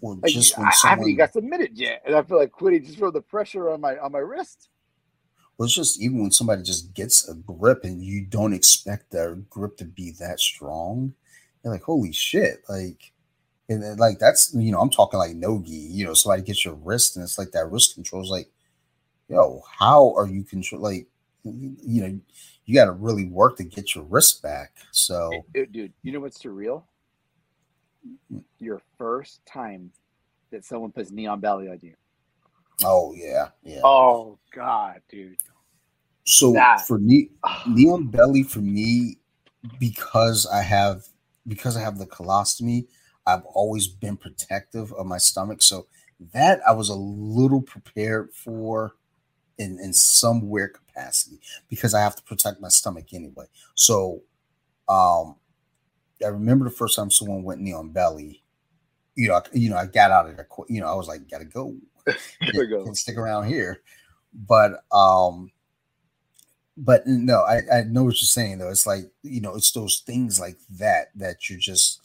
Well, like, just I, someone, I, haven't even got submitted yet, and I feel like quitting just from the pressure on my on my wrist. Well, it's just even when somebody just gets a grip and you don't expect their grip to be that strong, you're like, holy shit, like, and like that's you know I'm talking like no gi, you know, somebody gets your wrist and it's like that wrist control is like, yo, how are you control like, you know, you got to really work to get your wrist back. So, dude, you know what's surreal? Your first time that someone puts knee on belly on you. Oh yeah, yeah. Oh god, dude. So that. for me, knee on belly for me, because I have because I have the colostomy, I've always been protective of my stomach. So that I was a little prepared for in in some weird capacity because I have to protect my stomach anyway. So, um, I remember the first time someone went knee on belly. You know, I, you know, I got out of there. You know, I was like, gotta go. gotta go. stick around here. But um, but no, I, I know what you're saying though. It's like you know, it's those things like that that you just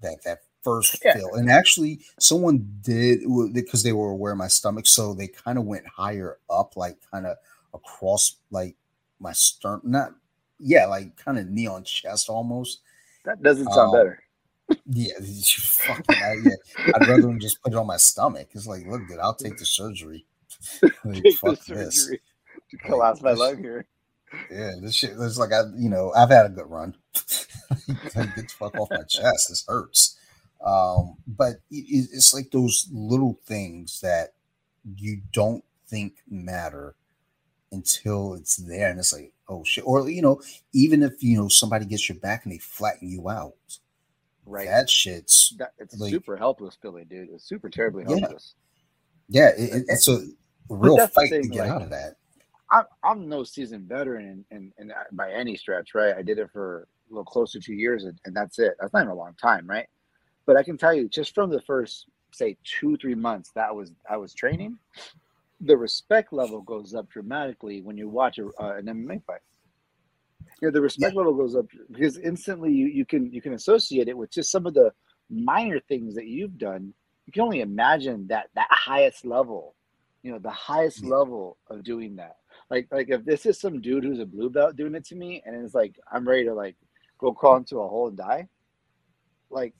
that that first yeah. fill. And actually, someone did because they were aware of my stomach, so they kind of went higher up, like kind of across like my stern, not yeah, like kind of knee on chest almost. That doesn't sound um, better. Yeah, fucking, I, yeah. I'd rather them just put it on my stomach. It's like, look, dude, I'll take the surgery. like, take fuck the this. surgery collapse like, my lung here. Yeah, this shit It's like I, you know, I've had a good run. Get the fuck off my chest. This hurts. Um, but it, it's like those little things that you don't think matter until it's there, and it's like, oh shit. Or you know, even if you know somebody gets your back and they flatten you out, right? That shit's that, it's like, super helpless feeling, dude. It's super terribly helpless. Yeah, yeah it, it's a real fight thing, to get like, out of that. I'm, I'm no seasoned veteran and, and, by any stretch, right? I did it for a little close to two years, and, and that's it. That's not even a long time, right? But I can tell you, just from the first say two three months that was I was training, the respect level goes up dramatically when you watch a, uh, an MMA fight. You know, the respect yeah. level goes up because instantly you, you can you can associate it with just some of the minor things that you've done. You can only imagine that that highest level, you know, the highest yeah. level of doing that. Like like if this is some dude who's a blue belt doing it to me, and it's like I'm ready to like go crawl into a hole and die. Like,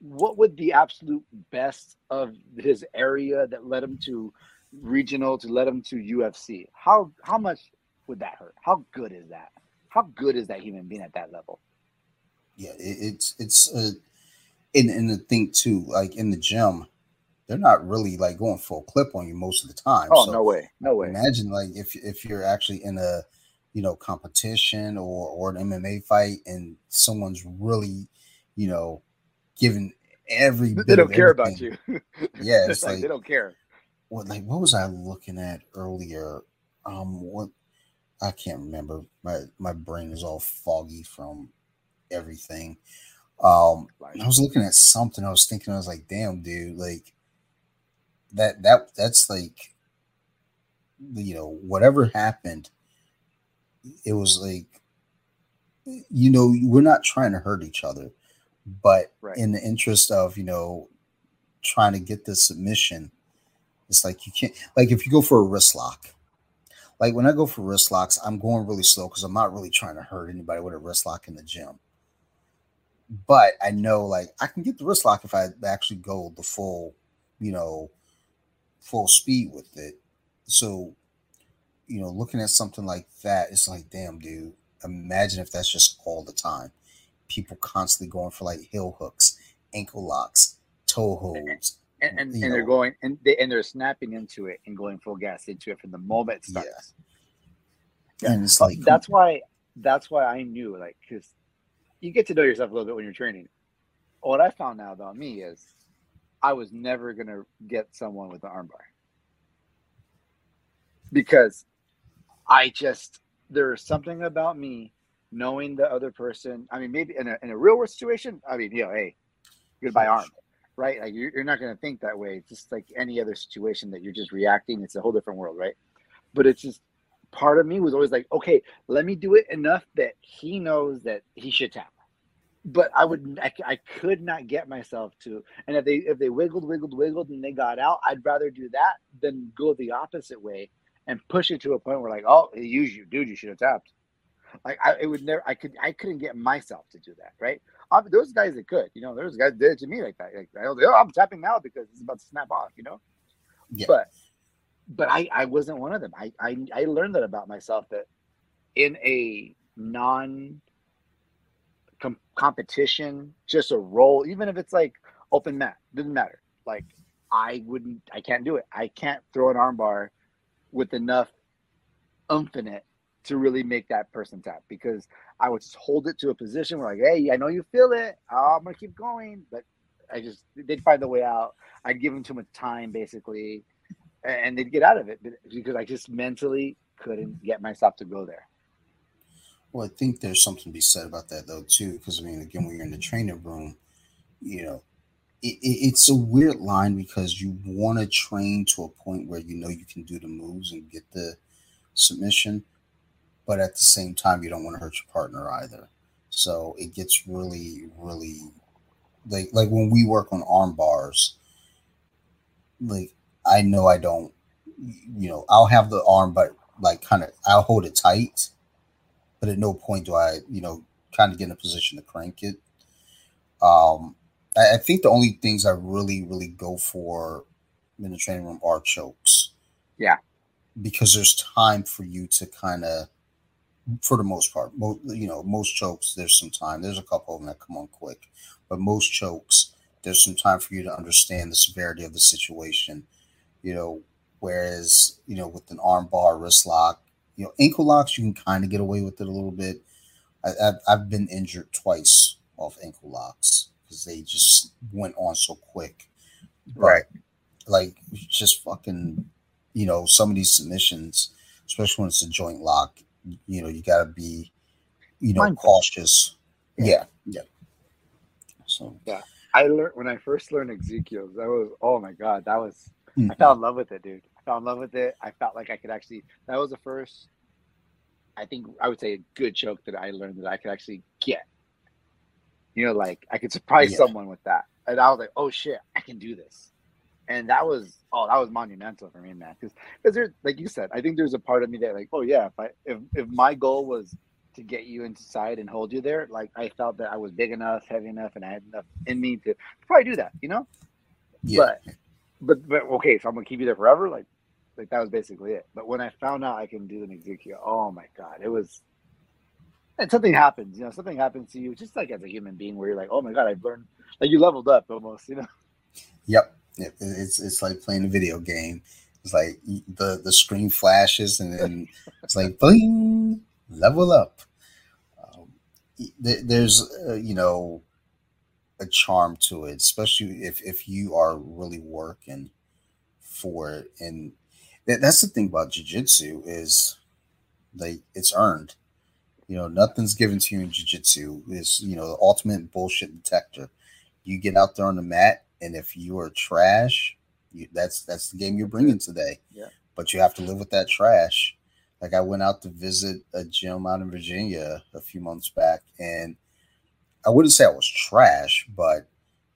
what would the absolute best of his area that led him to regional to let him to UFC? How how much would that hurt? How good is that? How good is that human being at that level? Yeah, it, it's it's uh, in in the thing too, like in the gym, they're not really like going full clip on you most of the time. Oh so no way, no way. Imagine like if if you're actually in a you know competition or or an MMA fight and someone's really you know giving every they don't care about you. yeah, it's like, like they don't care. What like what was I looking at earlier? Um, what I can't remember. My my brain is all foggy from everything. Um, I was looking at something. I was thinking. I was like, "Damn, dude! Like, that that that's like you know whatever happened it was like you know we're not trying to hurt each other but right. in the interest of you know trying to get the submission it's like you can't like if you go for a wrist lock like when i go for wrist locks i'm going really slow because i'm not really trying to hurt anybody with a wrist lock in the gym but i know like i can get the wrist lock if i actually go the full you know full speed with it. So, you know, looking at something like that, it's like, damn, dude, imagine if that's just all the time. People constantly going for like heel hooks, ankle locks, toe holds. And, and, and they're going and they and they're snapping into it and going full gas into it from the moment it starts. Yeah. And it's like that's why that's why I knew like because you get to know yourself a little bit when you're training. What I found out about me is I was never gonna get someone with an armbar because I just there's something about me knowing the other person. I mean, maybe in a in a real world situation, I mean, you know, hey, goodbye arm, right? Like you're, you're not gonna think that way. It's just like any other situation that you're just reacting. It's a whole different world, right? But it's just part of me was always like, okay, let me do it enough that he knows that he should tap but I would I, I could not get myself to and if they if they wiggled wiggled wiggled and they got out I'd rather do that than go the opposite way and push it to a point where like oh he used you dude you should have tapped like I it would never I could I couldn't get myself to do that right um, those guys that could you know those guys did it to me like that like I was like, oh I'm tapping now because it's about to snap off you know yeah. but but I I wasn't one of them I I, I learned that about myself that in a non com- competition, just a role, even if it's like open mat, doesn't matter. Like I wouldn't, I can't do it. I can't throw an armbar with enough oomph in it to really make that person tap because I would just hold it to a position where like, hey, I know you feel it. Oh, I'm gonna keep going, but I just they'd find the way out. I'd give them too much time basically, and they'd get out of it because I just mentally couldn't get myself to go there. Well, I think there's something to be said about that though too, because I mean, again, when you're in the training room, you know, it, it, it's a weird line because you want to train to a point where you know you can do the moves and get the submission, but at the same time, you don't want to hurt your partner either. So it gets really, really like like when we work on arm bars, like I know I don't, you know, I'll have the arm, but like kind of I'll hold it tight but at no point do I, you know, kind of get in a position to crank it Um, I, I think the only things I really, really go for in the training room are chokes. Yeah. Because there's time for you to kind of, for the most part, mo- you know, most chokes, there's some time. There's a couple of them that come on quick, but most chokes, there's some time for you to understand the severity of the situation. You know, whereas, you know, with an arm bar, wrist lock, you know, ankle locks, you can kind of get away with it a little bit. I, I've, I've been injured twice off ankle locks because they just went on so quick. But, Right. Like just fucking, you know, some of these submissions, especially when it's a joint lock, you know, you got to be, you know, Mindful. cautious. Yeah. yeah. So yeah. I learned when I first learned Ezekiel's. That was oh my god, that was I mhm. fell in love with it, dude. I fell in love with it. I felt like I could actually. That was the first. I think I would say a good choke that I learned that I could actually get. You know, like I could surprise Yeah. someone with that, and I was like, "Oh shit, I can do this," and that was oh, that was monumental for me, man. Because because there's like you said, I think there's a part of me that like, oh yeah, if I if if my goal was to get you inside and hold you there, like I felt that I was big enough, heavy enough, and I had enough in me to probably do that. You know, yeah. but but but okay, so I'm gonna keep you there forever. Like like that was basically it. But when I found out I can do an Ezekiel, oh my god, it was. And something happens, you know, something happens to you, just like as a human being, where you're like, oh my god, I've learned, like you leveled up almost, you know. Yep. It- It's it's like playing a video game. It's like the the screen flashes and then it's like bling, level up. Um, there- there's uh, you know a charm to it, especially if if you are really working for it. And that, that's the thing about jujitsu is like it's earned. You know, nothing's given to you in jujitsu. Is you know the ultimate bullshit detector. You get out there on the mat, and if you are trash, you, that's that's the game you're bringing today. Yeah. But you have to live with that trash. Like I went out to visit a gym out in Virginia a few months back, and I wouldn't say I was trash, but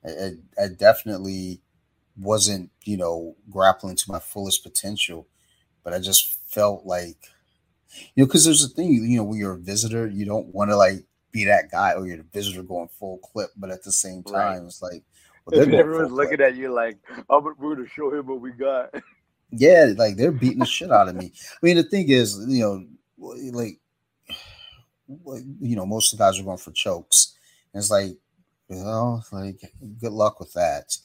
I- I definitely wasn't, you know, grappling to my fullest potential. But I just felt like, you know, because there's a thing, you know, when you're a visitor, you don't want to like be that guy or you're the visitor going full clip, but at the same Right. time, it's like, well, Everyone's looking clip. at you like, oh, we're gonna show him what we got. Yeah, like they're beating the shit out of me. I mean, the thing is, you know, like, you know, most of the guys are going for chokes. And it's like, you know, like, good luck with that.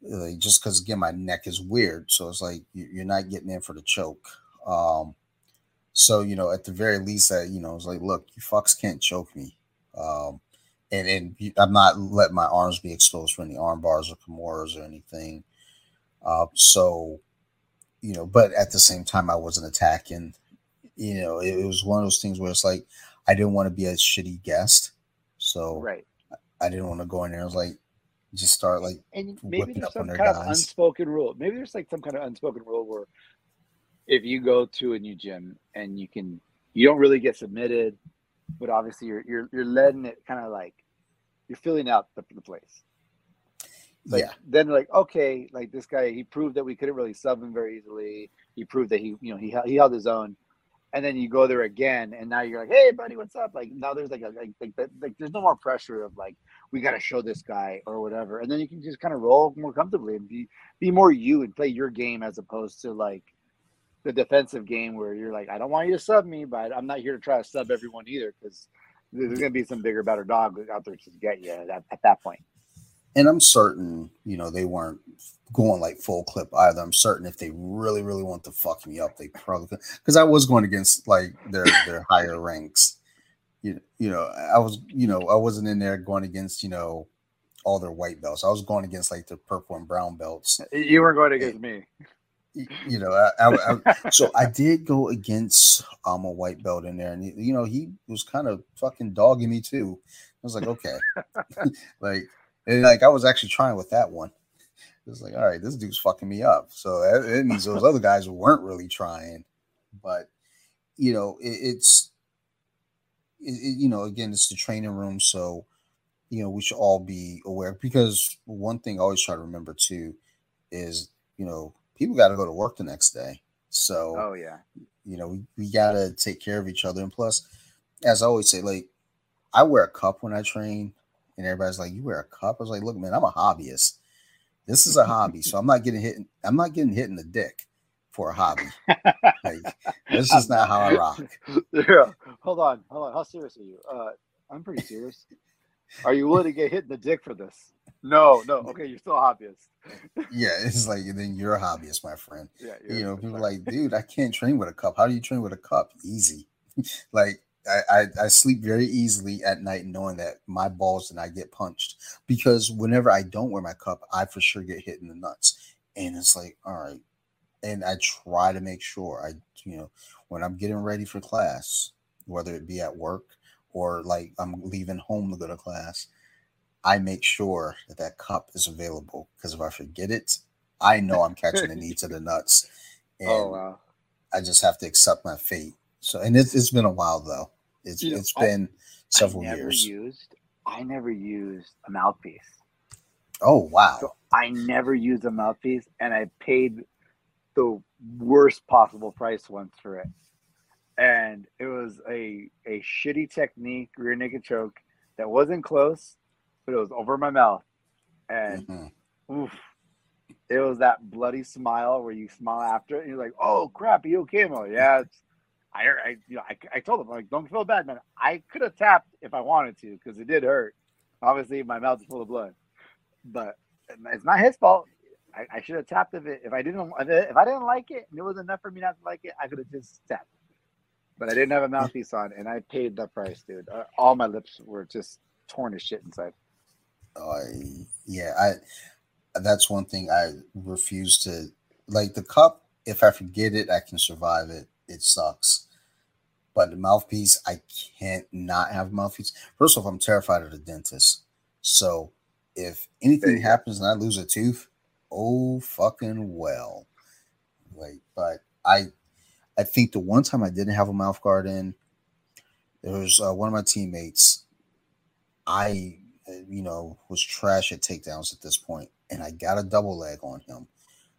Like, just because again, my neck is weird, so it's like you- you're not getting in for the choke. Um, so you know, at the very least, that you know, it's like, look, you fucks can't choke me. Um, and and I'm not letting my arms be exposed for any arm bars or kimuras or anything. Uh, so you know, but at the same time, I wasn't attacking. You know, it, it was one of those things where it's like I didn't want to be a shitty guest, so right. I didn't want to go in there. I was like, just start like, And maybe there's some kind of unspoken rule. Maybe there's like some kind of unspoken rule where if you go to a new gym and you can you don't really get submitted, but obviously you're you're you're letting it kind of like you're filling out the, the place. Like, yeah, Then like okay, like this guy, he proved that we couldn't really sub him very easily. He proved that he you know he held- he held his own. And then you go there again, and now you're like, "Hey, buddy, what's up?" Like now there's like a like like, that, like there's no more pressure of like we got to show this guy or whatever, and then you can just kind of roll more comfortably and be be more you and play your game as opposed to like the defensive game where you're like, I don't want you to sub me, but I'm not here to try to sub everyone either because there's gonna be some bigger, better dog out there to get you at, at that point. and I'm certain, you know, they weren't going like full clip either. I'm certain if they really, really want to fuck me up, they probably could. Because I was going against like their their higher ranks. You, you know, I was, you know, I wasn't in there going against, you know, all their white belts. I was going against like the purple and brown belts. You weren't going against me. You know, I, I, I so I did go against um a white belt in there, and he- you know he was kind of fucking dogging me too. I was like, okay, like, and like I was actually trying with that one. It was like, all right, this dude's fucking me up. So that, that means those other guys weren't really trying, but you know, it, it's it, it- you know, again, it's the training room, so you know we should all be aware because one thing I always try to remember too is you know people got to go to work the next day. So Oh yeah, you know, we, we got to take care of each other. And plus, as I always say, like, I wear a cup when I train. and everybody's like, "You wear a cup?" I was like, "Look, man, I'm a hobbyist. This is a hobby, so I'm not getting hit. I'm not getting hit in the dick for a hobby. like, this is not how I rock." Yeah. Hold on, hold on. How serious are you? Uh, I'm pretty serious. Are you willing to get hit in the dick for this? No, no. Okay, you're still a hobbyist. yeah, it's like then you're a hobbyist, my friend. Yeah, you know, people like, dude, I can't train with a cup. How do you train with a cup? Easy. like I, I, I sleep very easily at night knowing that my balls and I get punched because whenever I don't wear my cup, I for sure get hit in the nuts. And it's like, all right. And I try to make sure I, you know, when I'm getting ready for class, whether it be at work or like I'm leaving home to go to class, I make sure that that cup is available because if I forget it, I know I'm catching the knee to the nuts. Oh, and oh wow! I just have to accept my fate. So, and it's, it's been a while though. It's you know, it's been I, several I years. Used, I never used a mouthpiece. Oh wow! So I never used a mouthpiece, and I paid the worst possible price once for it. And it was a a shitty technique, rear naked choke that wasn't close, but it was over my mouth. And mm-hmm. oof, it was that bloody smile where you smile after it and you're like, oh crap, are you okay, Mo? Yeah, it's, I, I, you know, I, I told him like, don't feel bad, man. I could have tapped if I wanted to because it did hurt. Obviously, my mouth is full of blood, but it's not his fault. I, I should have tapped if it if I didn't if I didn't like it and it was enough for me not to like it, I could have just tapped. But I didn't have a mouthpiece on, and I paid the price, dude. Uh, all my lips were just torn to shit inside. Yeah, I. That's one thing I refuse to like the cup. If I forget it, I can survive it. It sucks. But the mouthpiece, I can't not have mouthpiece. First off, I'm terrified of the dentist. So if anything happens and I lose a tooth, oh fucking well. Like, but I I think the one time I didn't have a mouth guard in, there was uh, one of my teammates. I you know, was trash at takedowns at this point, and I got a double leg on him.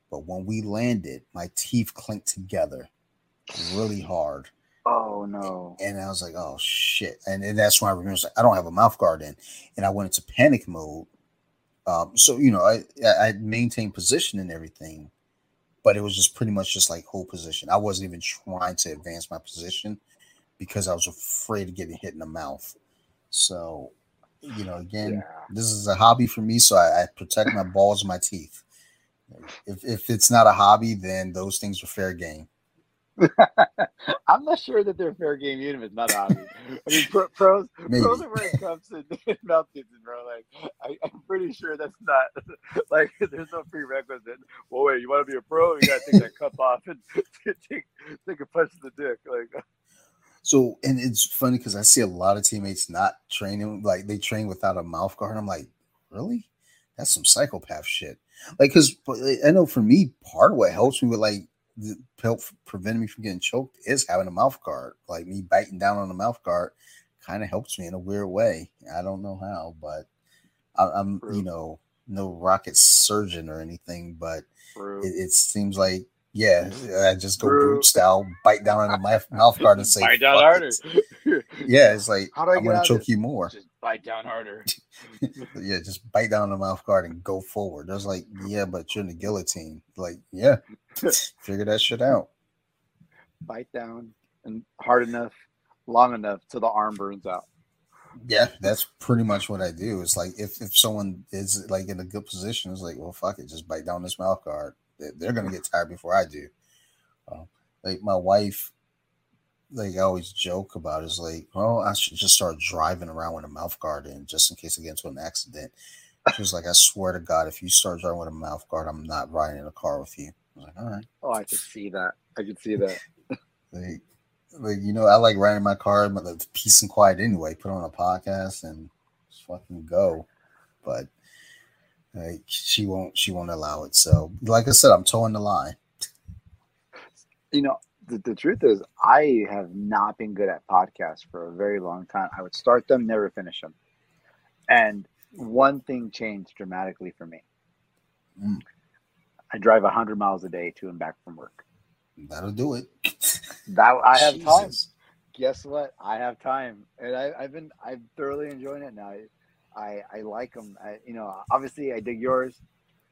But when we landed, my teeth clinked together really hard. Oh no! And I was like, "Oh shit!" And, and that's when I remember like, I don't have a mouth guard in, and I went into panic mode. Um, so you know, I I maintained position and everything, but it was just pretty much just like hold position. I wasn't even trying to advance my position because I was afraid of getting hit in the mouth. So you know, again, yeah. this is a hobby for me, so I, I protect my balls and my teeth. If if it's not a hobby, then those things are fair game. I'm not sure that they're fair game even if it's not a hobby. I mean, pro, pros Maybe. pros are wearing cups and, and mouthpieces, bro. Like, I, am pretty sure that's not like there's no prerequisite. Well, wait, you want to be a pro? You got to take that cup off and take take a punch in the dick. Like, so, and it's funny because I see a lot of teammates not training, like they train without a mouth guard. I'm like, really? That's some psychopath shit. Like, because I know for me, part of what helps me with like help prevent me from getting choked is having a mouth guard. Like me biting down on the mouth guard kind of helps me in a weird way. I don't know how, but I, am you know no rocket surgeon or anything, but it, it, seems like yeah, I just go brute style, bite down on the mouth, mouth guard and say, bite down harder. yeah, it's like I'm gonna choke you more. Just bite down harder. yeah, just bite down the mouth guard and go forward. There's like, yeah, but you're in the guillotine. Like, yeah, figure that shit out. Bite down and hard enough, long enough till the arm burns out. Yeah, that's pretty much what I do. It's like if, if someone is like in a good position, it's like, well, fuck it, just bite down this mouth guard they're gonna get tired before I do. Uh, like my wife, like I always joke about is like, oh, I should just start driving around with a mouth guard in just in case I get into an accident. She was like, I swear to God, if you start driving with a mouth guard, I'm not riding in a car with you. I was like, all right. Oh, I could see that. I could see that. like, like you know, I like riding my car, but it's peace and quiet anyway. Put on a podcast and just fucking go. But like she won't she won't allow it. So like I said, I'm toeing the line. You know, the, the truth is I have not been good at podcasts for a very long time. I would start them, never finish them. And one thing changed dramatically for me. Mm. I drive hundred miles a day to and back from work. That'll do it. that I have Jesus. time. Guess what? I have time, and I, have been I'm thoroughly enjoying it now. I I like them. I, you know, obviously I dig yours,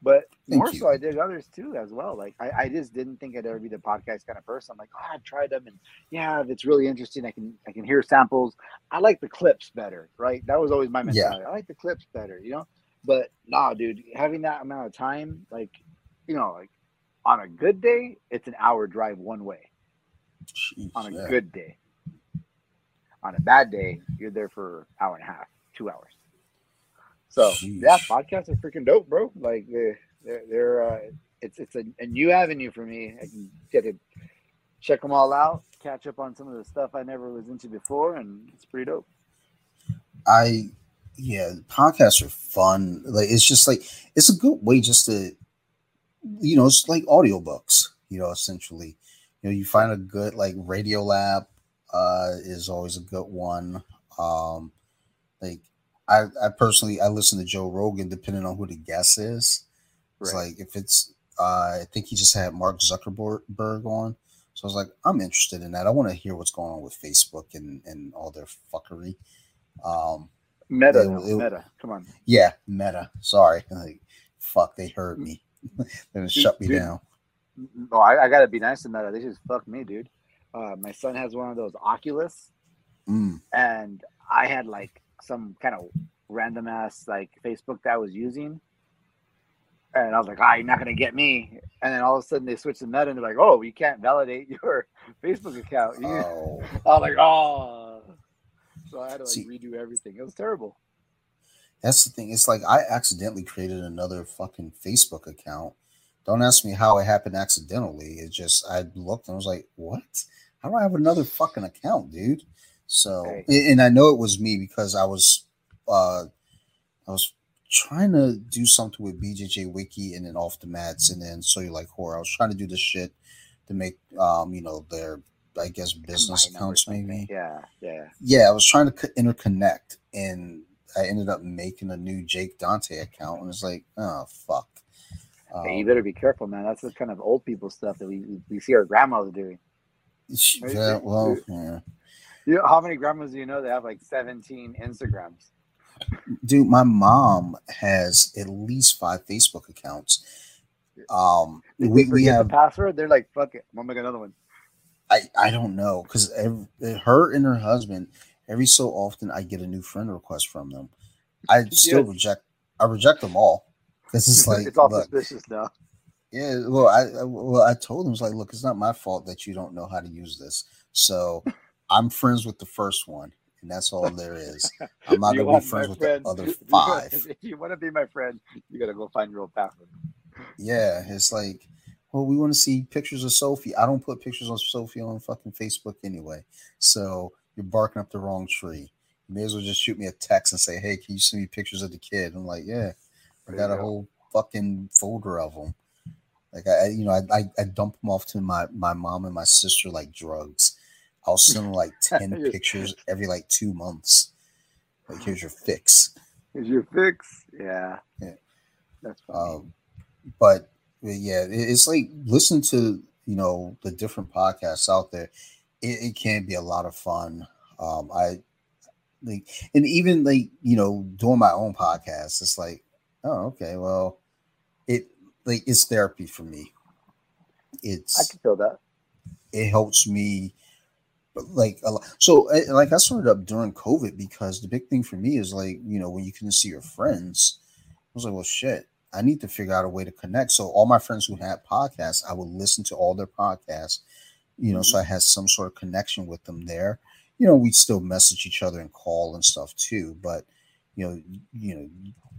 but Thank more you. so I dig others too as well. Like I, I just didn't think I'd ever be the podcast kind of person. I'm like, oh, I've tried them, and yeah, if it's really interesting, I can I can hear samples. I like the clips better, right? That was always my Yeah. mentality. I like the clips better, you know. But nah, dude, having that amount of time, like, you know, like on a good day, it's an hour drive one way. Jeez, On a yeah. good day. On a bad day, you're there for hour and a half, two hours. So yeah, podcasts are freaking dope, bro. Like they're they're, they're uh, it's it's a, a new avenue for me. I can get to check them all out, catch up on some of the stuff I never was into before, and it's pretty dope. I yeah, podcasts are fun. Like it's just like it's a good way just to you know, it's like audiobooks, you know, essentially. You know, you find a good like Radiolab uh is always a good one. Um like I I personally I listen to Joe Rogan depending on who the guest is. It's Right. like if it's uh I think he just had Mark Zuckerberg on. So I was like, I'm interested in that. I want to hear what's going on with Facebook and and all their fuckery. Um Meta, It- it- meta. Come on. yeah, Meta. Sorry. Like, fuck, they heard me. They're gonna shut me Dude. down. No, I, I gotta be nice to Meta. They just fuck me, dude. Uh, my son has one of those Oculus, Mm, and I had like some kind of random ass like Facebook that I was using. And I was like, ah, you're not gonna get me. And then all of a sudden they switched the Meta and they're like, oh, you can't validate your Facebook account. Oh, I was like, oh. So I had to like See- redo everything. It was terrible. that's the thing. It's like I accidentally created another fucking Facebook account. Don't ask me how it happened accidentally. It just I looked and I was like, what? How do I have another fucking account, dude? So Hey. and I know it was me because I was uh I was trying to do something with BJJ Wiki and then off the mats and then so you like horror. I was trying to do this shit to make um you know their I guess business Combine accounts maybe. Yeah, yeah. yeah, I was trying to interconnect, and I ended up making a new Jake Dante account, and it's like, oh fuck. Hey, you Um, better be careful, man. That's the kind of old people stuff that we we- we see our grandmas doing. yeah, well, yeah. You how many grandmas do you know that have like 17 Instagrams? dude, my mom has at least five Facebook accounts. Um, Did we, we have the password. They're like, "Fuck it, I'm gonna make another one." I, I don't know because her and her husband every so often I get a new friend request from them. I still Yes. reject I reject them all because it's like it's all look, suspicious now. Yeah, well, I I- well, I told him it's like, look, it's not my fault that you don't know how to use this. So I'm friends with the first one, and that's all there is. I'm not gonna be friends with friend- the other if you wanna- five. If you want to be my friend, you gotta go find your old password. Yeah, it's like, well, we want to see pictures of Sophie. I don't put pictures of Sophie on fucking Facebook anyway. So you're barking up the wrong tree. You may as well just shoot me a text and say, hey, can you send me pictures of the kid? I'm like, yeah, I got a whole fucking folder of them. Like I, I- you know, I, I, I dump them off to my my mom and my sister like drugs. I'll send like ten pictures every like two months. Like here's your fix. Is your fix? Yeah. Yeah. That's funny. Um, but yeah, it's like listen to you know the different podcasts out there. It, it can be a lot of fun. Um, I like, and even like you know doing my own podcast. It's like, oh, okay, well, it like it's therapy for me. It's, I can feel that. it helps me like a lot. so like i started up during covid because the big thing for me is like you know when you couldn't see your friends i was like well shit i need to figure out a way to connect so all my friends who had podcasts i would listen to all their podcasts you know so mm-hmm. i had some sort of connection with them there you know we'd still message each other and call and stuff too but you know you know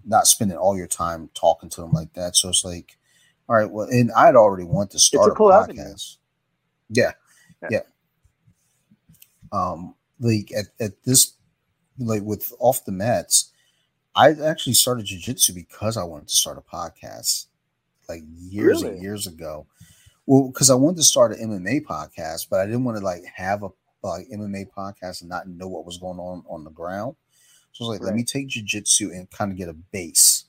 not spending all your time talking to them like that so it's like all right well and i'd already want to start a, cool avenue. podcast yeah Yeah. yeah um like at, at this like with off the mats i actually started jiu-jitsu because i wanted to start a podcast like years and years ago. Well because i wanted to start an mma podcast but i didn't want to like have a like mma podcast and not know what was going on on the ground. So i was like let me take jiu-jitsu and kind of get a base.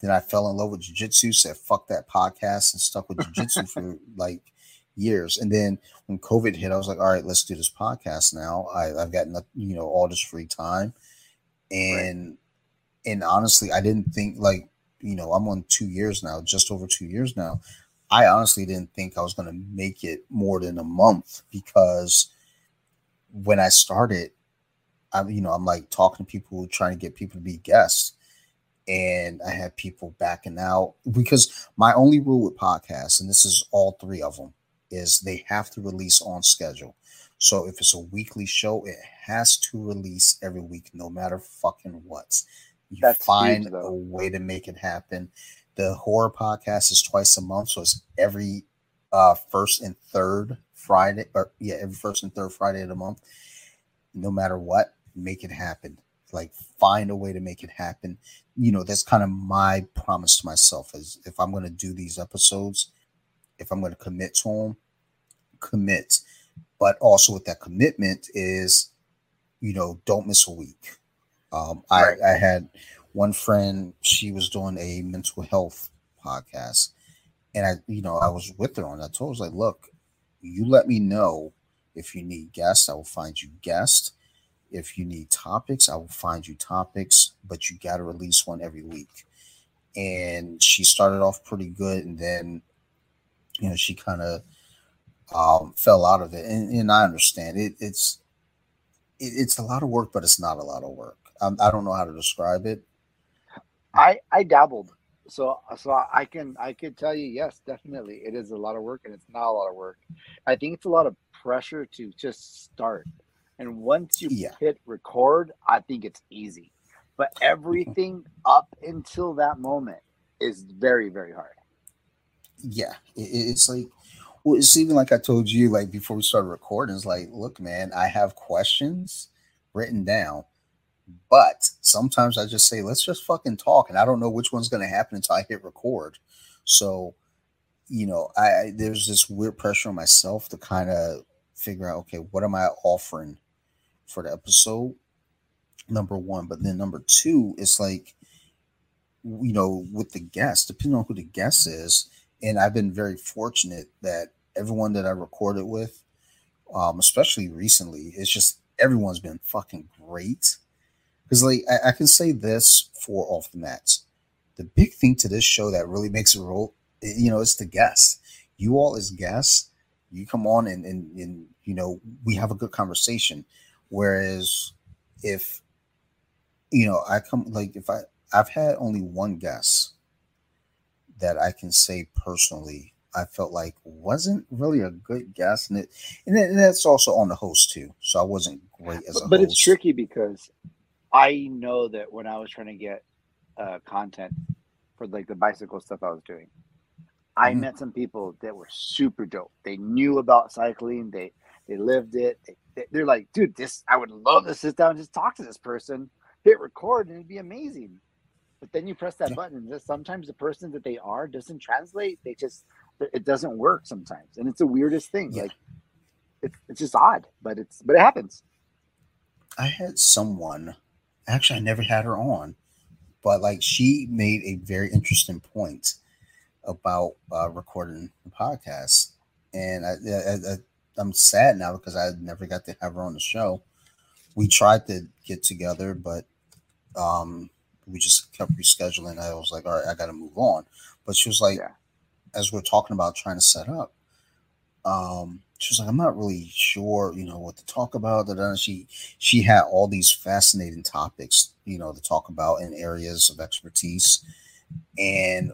Then i fell in love with jiu-jitsu said fuck that podcast and stuck with jiu-jitsu for like years and then when COVID hit, I was like, all right, let's do this podcast now. I, I've gotten you know all this free time, and and honestly, I didn't think like you know I'm on two years now, just over two years now. I honestly didn't think I was going to make it more than a month because when I started, I'm you know I'm like talking to people, trying to get people to be guests, and I had people backing out because my only rule with podcasts, and this is all three of them, is they have to release on schedule. So if it's a weekly show, it has to release every week, no matter fucking what. You That's find huge, a way to make it happen. The horror podcast is twice a month, so it's every uh first and third Friday, or yeah, every first and third Friday of the month. No matter what, make it happen. Like find a way to make it happen. You know, that's kind of my promise to myself is if I'm going to do these episodes, if I'm going to commit to them, commit. But also with that commitment is, you know, don't miss a week. Um, right. I, I had one friend, she was doing a mental health podcast. And I, you know, I was with her on that. I told her, I was like, look, you let me know if you need guests. I will find you guests. If you need topics, I will find you topics, but you got to release one every week. And she started off pretty good. And then, you know, she kind of um, fell out of it. And, and I understand it. It's, it, it's a lot of work, but it's not a lot of work. Um, I don't know how to describe it. I, I dabbled so so I can I could tell you yes, definitely it is a lot of work and it's not a lot of work. I think it's a lot of pressure to just start. And once you yeah. hit record, I think it's easy. But everything up until that moment is very very hard. Yeah, it's like well, it's even like I told you like before we started recording. It's like, look, man, I have questions written down but sometimes I just say, let's just fucking talk. And I don't know which one's going to happen until I hit record. So, you know, I there's this weird pressure on myself to kind of figure out, okay, what am I offering for the episode? Number one. But then number two, it's like, you know, with the guest, depending on who the guest is. And I've been very fortunate that everyone that I recorded with, um, especially recently, it's just everyone's been fucking great because like I, I, can say this for off the mats. The big thing to this show that really makes it roll, you know, it's the guests. You all as guests, you come on and, and and you know we have a good conversation. Whereas if you know I come like if I I've had only one guest that I can say personally I felt like wasn't really a good guest, and it and that's also on the host too. So I wasn't great as a but host. it's tricky because I know that when I was trying to get uh, content for like the bicycle stuff I was doing, I mm-hmm. met some people that were super dope. They knew about cycling. They they lived it. They, they're like, dude, this I would love to sit down and just talk to this person, hit record, and it'd be amazing. But then you press that button, just sometimes the person that they are doesn't translate. They just it doesn't work sometimes, and it's the weirdest thing. Yeah. Like it's it's just odd, but it's but it happens. I had someone actually I never had her on, but like she made a very interesting point about uh, recording the podcast, and I, I, I I'm sad now because I never got to have her on the show. We tried to get together, but um, we just kept rescheduling. I was like, all right, I got to move on. But she was like, yeah. as we're talking about trying to set up, um, she was like, I'm not really sure, you know, what to talk about. She she had all these fascinating topics, you know, to talk about in areas of expertise. And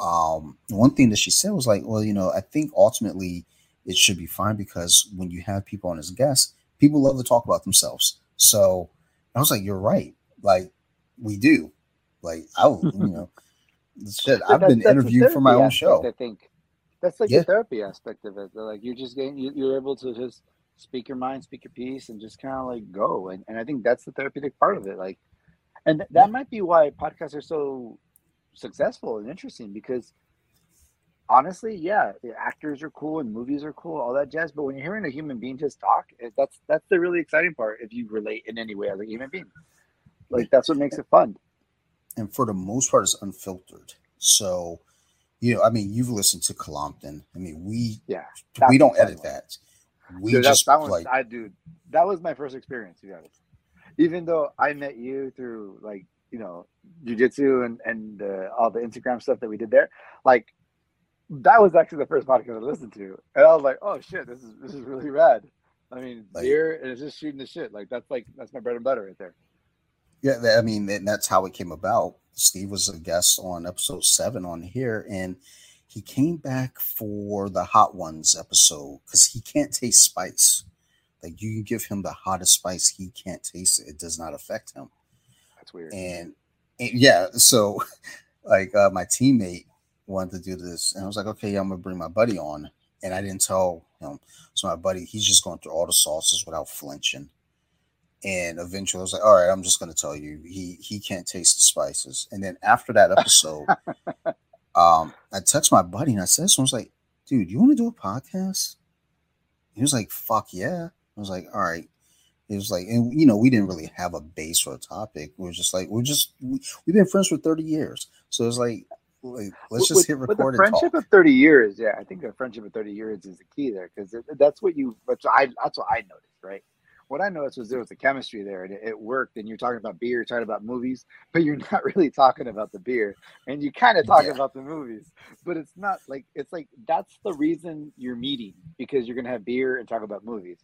um, one thing that she said was like, well, you know, I think ultimately it should be fine because when you have people on as guests, people love to talk about themselves. So I was like, you're right. Like we do. Like I, you know, shit. I've been interviewed for my own show. I think that's like yeah. the therapy aspect of it. Like you're just getting you're able to just speak your mind, speak your piece, and just kind of like go. And and I think that's the therapeutic part of it. Like, and that yeah. might be why podcasts are so successful and interesting because honestly, yeah, actors are cool and movies are cool, all that jazz. But when you're hearing a human being just talk, eh, that's that's the really exciting part. If you relate in any way as a human being, like that's what makes it fun. And for the most part, it's unfiltered. So you know, I mean, you've listened to Colompton. I mean, we yeah, we don't edit that. We dude, just that, I do. That was my first experience. Be honest, even though I met you through like you know, jujitsu and and uh, all the Instagram stuff that we did there, like that was actually the first podcast I listened to, and I was like, oh shit, this is this is really rad. I mean, like, beer and it's just shooting the shit. Like that's like that's my bread and butter right there. Yeah, I mean, and that's how it came about. Steve was a guest on episode seven on here, and he came back for the hot ones episode because he can't taste spice. Like you can give him the hottest spice, he can't taste it. It does not affect him. That's weird. And, and yeah, so like uh, my teammate wanted to do this, and I was like, okay, I'm gonna bring my buddy on, and I didn't tell him. So my buddy, he's just going through all the sauces without flinching. And eventually, I was like, "All right, I'm just going to tell you, he he can't taste the spices." And then after that episode, um, I text my buddy and I said, "So I was like, dude, you want to do a podcast?" He was like, "Fuck yeah!" I was like, "All right." It was like, and you know, we didn't really have a base or a topic. We were just like, we're just we, have been friends for thirty years, so it's like, like let's just with, hit record. With a friendship of thirty years, yeah, I think a friendship of thirty years is the key there because that's what you. That's I. That's what I noticed, right? What I noticed was there was a chemistry there and it, it, worked. And you're talking about beer, you're talking about movies, but you're not really talking about the beer. And you kind of talking yeah. about the movies, but it's not like it's like that's the reason you're meeting because you're gonna have beer and talk about movies.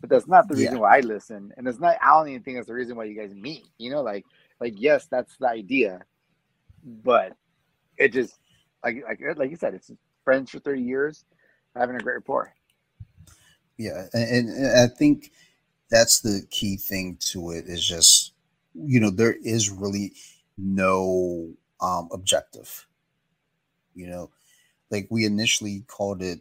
But that's not the reason yeah. why I listen, and it's not. I don't even think that's the reason why you guys meet. You know, like like yes, that's the idea, but it just like like like you said, it's friends for thirty years, having a great rapport. Yeah, and, and I think that's the key thing to it is just you know there is really no um objective you know? Like we initially called it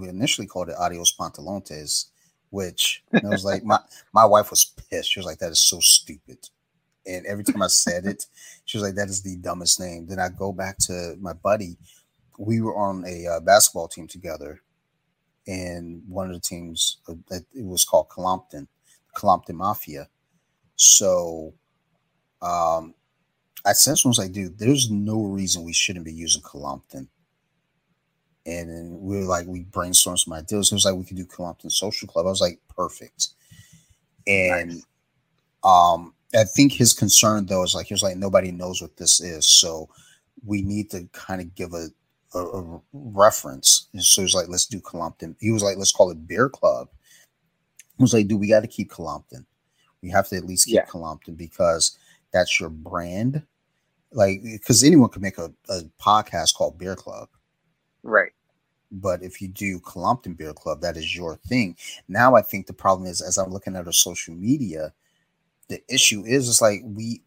we initially called it adios pantalones which I was like my my wife was pissed. She was like that is so stupid. And every time i said it she was like that is the dumbest name. Then i go back to my buddy. We were on a uh, basketball team together in one of the teams uh, that it was called Colompton, Colompton Mafia. So um, I said to him, I was like, dude, there's no reason we shouldn't be using Colompton. And we were like, we brainstormed some ideas. It was like, we could do Colompton Social Club. I was like, perfect. And nice. um, I think his concern though is like, he was like, nobody knows what this is. So we need to kind of give a a, a reference. And so he was like, let's do Colompton. He was like, let's call it Beer Club. I was like, dude, we got to keep Colompton. We have to at least keep yeah. Colompton because that's your brand. Like, because anyone could make a, a podcast called Beer Club. Right. But if you do Colompton Beer Club, that is your thing. Now I think the problem is as I'm looking at our social media, the issue is it's like we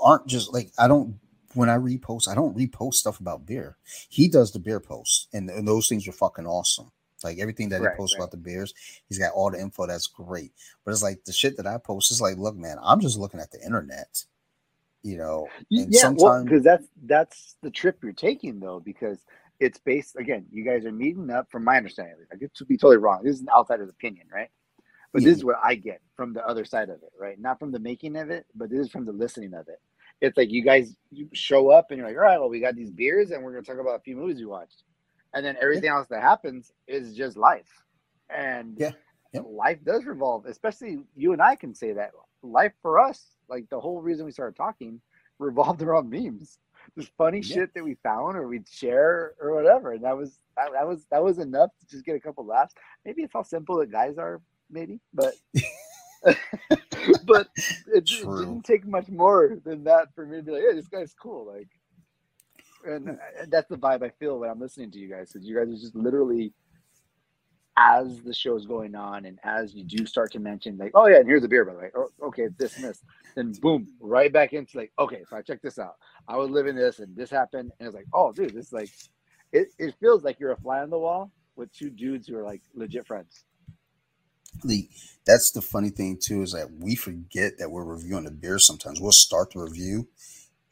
aren't just like I don't when I repost, I don't repost stuff about beer. He does the beer posts, and, and those things are fucking awesome. Like everything that right, he posts right. about the beers, he's got all the info. That's great. But it's like the shit that I post is like, look, man, I'm just looking at the internet. You know, and yeah, sometimes well, because that's that's the trip you're taking though, because it's based again. You guys are meeting up, from my understanding. I get to be totally wrong. This is an outsider's opinion, right? But yeah. this is what I get from the other side of it, right? Not from the making of it, but this is from the listening of it it's like you guys you show up and you're like, all right, well, we got these beers and we're gonna talk about a few movies we watched, and then everything yeah. else that happens is just life, and yeah, life does revolve. Especially you and I can say that life for us, like the whole reason we started talking, revolved around memes, just funny yeah. shit that we found or we'd share or whatever, and that was that, that was that was enough to just get a couple laughs. Maybe it's how simple that guys are, maybe, but. but it, didn't take much more than that for me to be like, "Hey, this guy's cool." Like, and, and that's the vibe I feel when I'm listening to you guys. Because you guys are just literally, as the show's going on, and as you do start to mention, like, "Oh yeah, and here's a beer, by the way." Oh, okay, this and this. Then boom, right back into like, "Okay, so I check this out. I was living this, and this happened," and it's like, "Oh, dude, this is like." It, it feels like you're a fly on the wall with two dudes who are like legit friends that's the funny thing too is that we forget that we're reviewing a beer sometimes. We'll start the review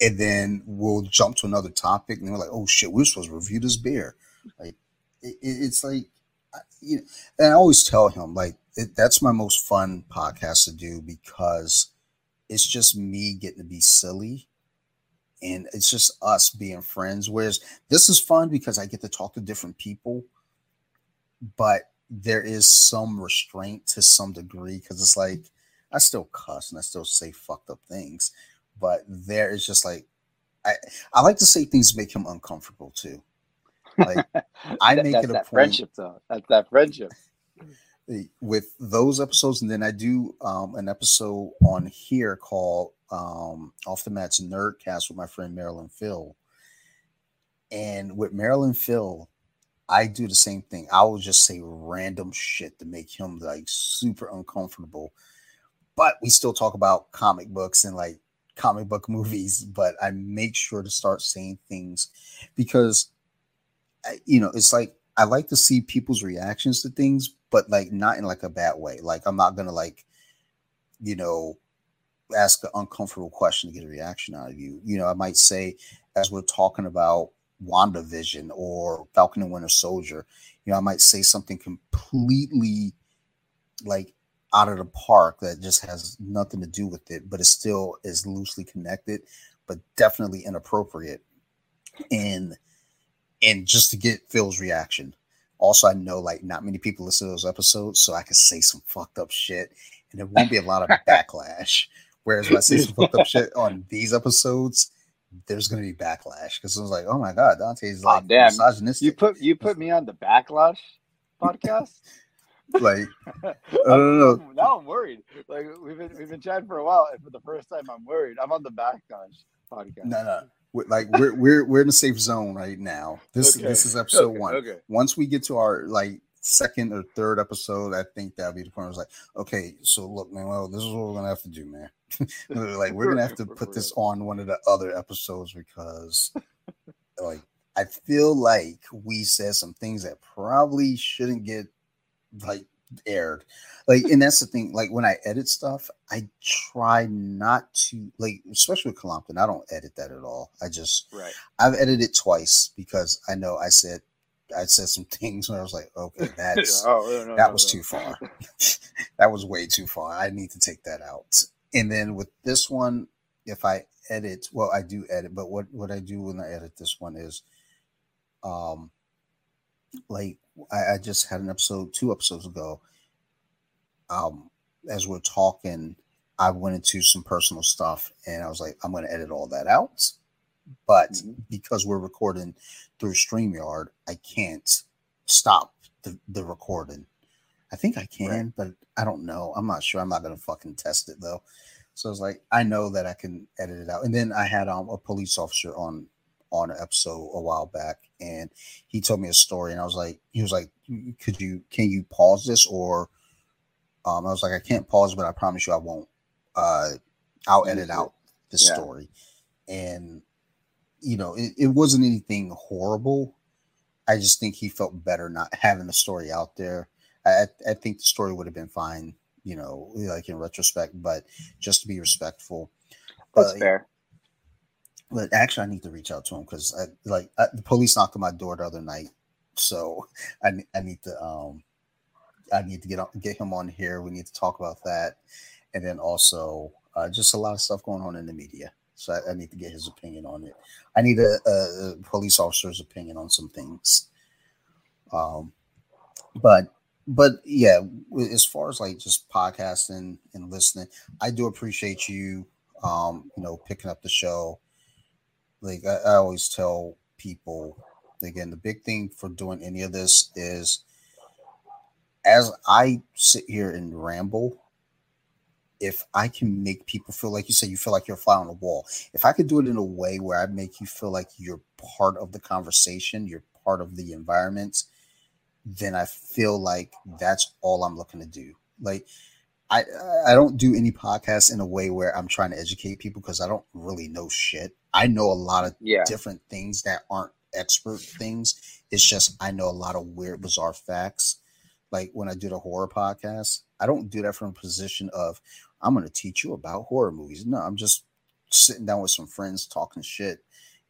and then we'll jump to another topic and we're like, oh shit, we're supposed to review this beer. Like it, it's like you know, and I always tell him like it, that's my most fun podcast to do because it's just me getting to be silly and it's just us being friends. Whereas this is fun because I get to talk to different people, but there is some restraint to some degree because it's like I still cuss and I still say fucked up things, but there is just like I I like to say things make him uncomfortable too. Like I That- make it a that point friendship though. That's that friendship. with those episodes, and then I do um, an episode on here called um, "Off the Mats Nerdcast" with my friend Marilyn Phil. And with Marilyn Phil, I do the same thing. I will just say random shit to make him like super uncomfortable. But we still talk about comic books and like comic book movies. But I make sure to start saying things because, you know, it's like I like to see people's reactions to things, but like not in like a bad way. Like I'm not gonna like, you know, ask an uncomfortable question to get a reaction out of you. You know, I might say as we're talking about WandaVision or Falcon and Winter Soldier, you know, I might say something completely like out of the park that just has nothing to do with it, but it still is loosely connected, but definitely inappropriate. And and just to get Phil's reaction. Also, I know like not many people listen to those episodes, so I can say some fucked up shit and there won't be a lot of backlash. Whereas when I say some fucked up shit on these episodes, there's gonna be backlash because it was like, oh my god, Dante's Aw, like damn. misogynistic. You put you put me on the backlash podcast. like, I don't know. Now I'm worried. Like we've been we've been chatting for a while, and for the first time, I'm worried. I'm on the backlash podcast. No, no. We're, like we're we're we're in a safe zone right now. This Okay. this is episode Okay, one. Okay. Once we get to our like second or third episode, I think that'll be the point. I was like, okay, so look, man, well, this is what we're gonna have to do, man. like we're gonna have to put this on one of the other episodes because like I feel like we said some things that probably shouldn't get like aired. Like, and that's the thing. Like when I edit stuff, I try not to like, especially with Columpton, I don't edit that at all. I just Right. I've edited twice because I know I said I said some things where I was like, okay, that's Oh, no, no, that no, was too far. that was way too far. I need to take that out. And then with this one, if I edit, well, I do edit, but what what I do when I edit this one is, um, like I, I just had an episode two episodes ago. Um, as we're talking, I went into some personal stuff, and I was like, I'm going to edit all that out. But Mhm. because we're recording through StreamYard, I can't stop the, the recording. I think I can, but I don't know. I'm not sure. I'm not gonna fucking test it though. So it's like I know that I can edit it out. And then I had um, a police officer on on an episode a while back, and he told me a story, and I was like, he was like, could you can you pause this or um, I was like, I can't pause, but I promise you I won't. Uh, I'll edit out this Yeah. story, and you know, it, it wasn't anything horrible. I just think he felt better not having the story out there. I, I think the story would have been fine, you know, like in retrospect, but just to be respectful. That's Uh, fair. But actually, I need to reach out to him because, like, I, the police knocked on my door the other night, so I, I need to um, I need to get on, get him on here. We need to talk about that, and then also uh, just a lot of stuff going on in the media. So I, I need to get his opinion on it. I need a, a, police officer's opinion on some things. Um, but but yeah, as far as like just podcasting and listening, I do appreciate you. Um, you know, picking up the show. Like I, I always tell people, again, the big thing for doing any of this is as I sit here and ramble, if I can make people feel like you said, you feel like you're a fly on the wall. If I could do it in a way where I make you feel like you're part of the conversation, you're part of the environment, then I feel like that's all I'm looking to do. Like I I don't do any podcasts in a way where I'm trying to educate people because I don't really know shit. I know a lot of Yeah. different things that aren't expert things. It's just I know a lot of weird, bizarre facts. Like when I do the horror podcast, I don't do that from a position of I'm going to teach you about horror movies. No, I'm just sitting down with some friends talking shit,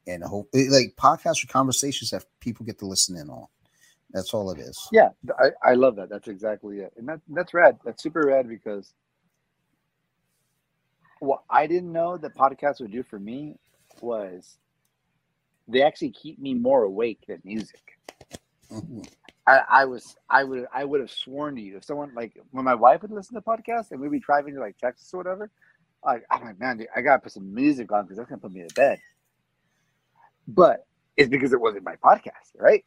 and hope like podcasts or conversations that people get to listen in on. That's all it is. Yeah, I, I love that. That's exactly it, and that that's rad. That's super rad because what I didn't know that podcasts would do for me was they actually keep me more awake than music. Mhm. I, I was I would I would have sworn to you if someone like when my wife would listen to podcasts and we'd be driving to like Texas or whatever, Like I'm like, man, dude, I gotta put some music on because that's gonna put me to bed. But it's because it wasn't my podcast, right?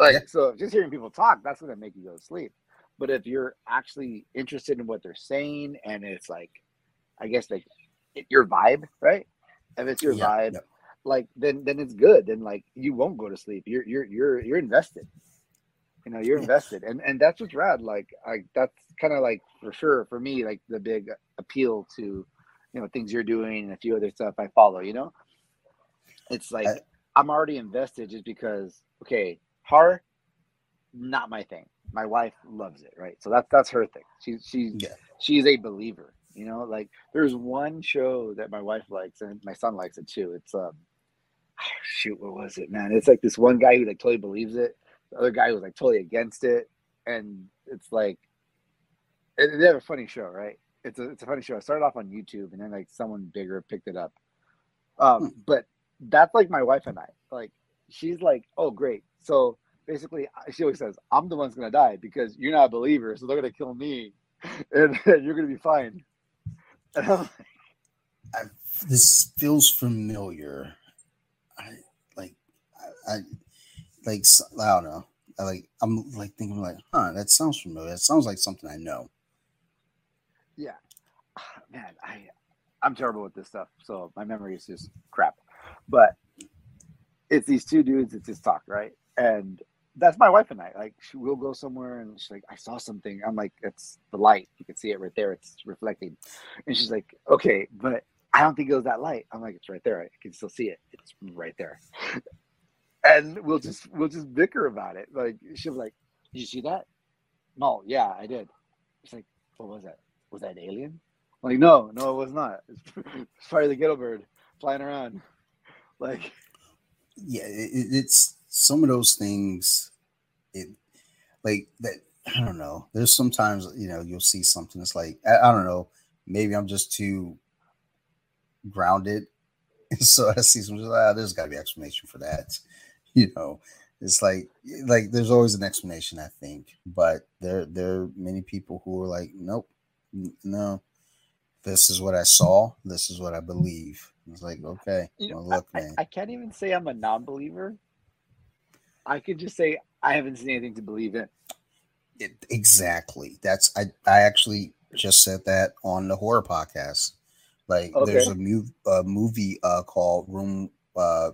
Like, Yeah. so just hearing people talk, that's gonna make you go to sleep. But if you're actually interested in what they're saying, and it's like, I guess like it- your vibe, right? If it's your Yeah, vibe, yeah. like then then it's good. Then like you won't go to sleep. You're you're you're you're invested. You know, you're invested, and and that's what's rad. Like, I that's kind of like for sure for me, like the big appeal to, you know, things you're doing and a few other stuff I follow. You know, it's like I- I'm already invested just because. Okay, horror, not my thing. My wife loves it, right? So that's that's her thing. She's she's Yeah. she's a believer. You know, like there's one show that my wife likes and my son likes it too. It's um, shoot, what was it, man? It's like this one guy who like totally believes it. The other guy was like totally against it, and it's like it, they have a funny show, right? It's a it's a funny show. It started off on YouTube, and then like someone bigger picked it up. Um, Hmm. but that's like my wife and I. Like she's like, oh great. So basically, she always says, I'm the one's gonna die because you're not a believer, so they're gonna kill me, and you're gonna be fine. And I'm like, this feels familiar. I like, I, I like, I don't know. I like, I'm like thinking like, huh, that sounds familiar. That sounds like something I know. yeah, man, I I'm terrible with this stuff, so my memory is just crap. But it's these two dudes that just talk, right? And that's my wife and I. Like, she will go somewhere, and she's like, "I saw something." I'm like, "It's the light. You can see it right there. It's reflecting." And she's like, "Okay, but I don't think it was that light." I'm like, "It's right there. I can still see it. It's right there." And we'll just we'll just bicker about it. Like she'll be like, "Did you see that?" No, yeah, I did. She's like, "What was that? Was that an alien?" I'm like, no, no, it was not. It's it's probably the ghetto bird flying around. Like, Yeah, it- it's some of those things. It like that. I don't know. There's sometimes you know you'll see something. It's like I, I don't know. Maybe I'm just too grounded, so I see some. Ah, there's got to be explanation for that. You know, it's like like there's always an explanation. I think, but there there are many people who are like, nope, n- no. This is what I saw. This is what I believe. It's like, okay, you know, look, I, man. I, I can't even say I'm a non-believer. I could just say I haven't seen anything to believe in. It, exactly. That's I. I actually just said that on the horror podcast. Like, there's a, mu- a movie uh, called Room uh,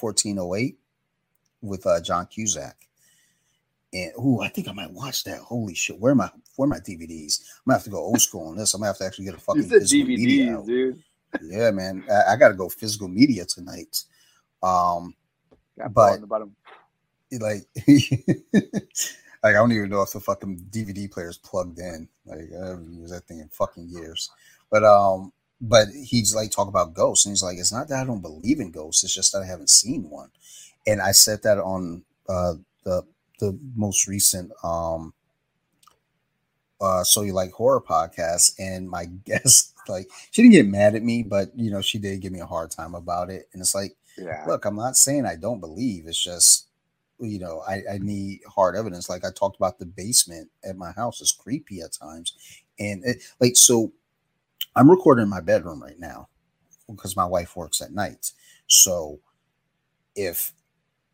1408 with uh, John Cusack. And ooh, I think I might watch that. Holy shit! Where are my where my DVDs? I'm gonna have to go old school on this. I'm gonna have to actually get a fucking physical media out. dude. Yeah, man. I, I gotta go physical media tonight. Um, Got But- the bottom. like like I don't even know if the fucking DVD player is plugged in. Like I haven't used that thing in fucking years. But um, but he's like talk about ghosts, and he's like, it's not that I don't believe in ghosts, it's just that I haven't seen one. And I said that on uh the the most recent um uh so you like horror podcast and my guest like she didn't get mad at me but you know she did give me a hard time about it and it's like Yeah. look, I'm not saying I don't believe. It's just, you know, I, I need hard evidence. Like I talked about the basement at my house is creepy at times. And it, like, so I'm recording in my bedroom right now because my wife works at night. So if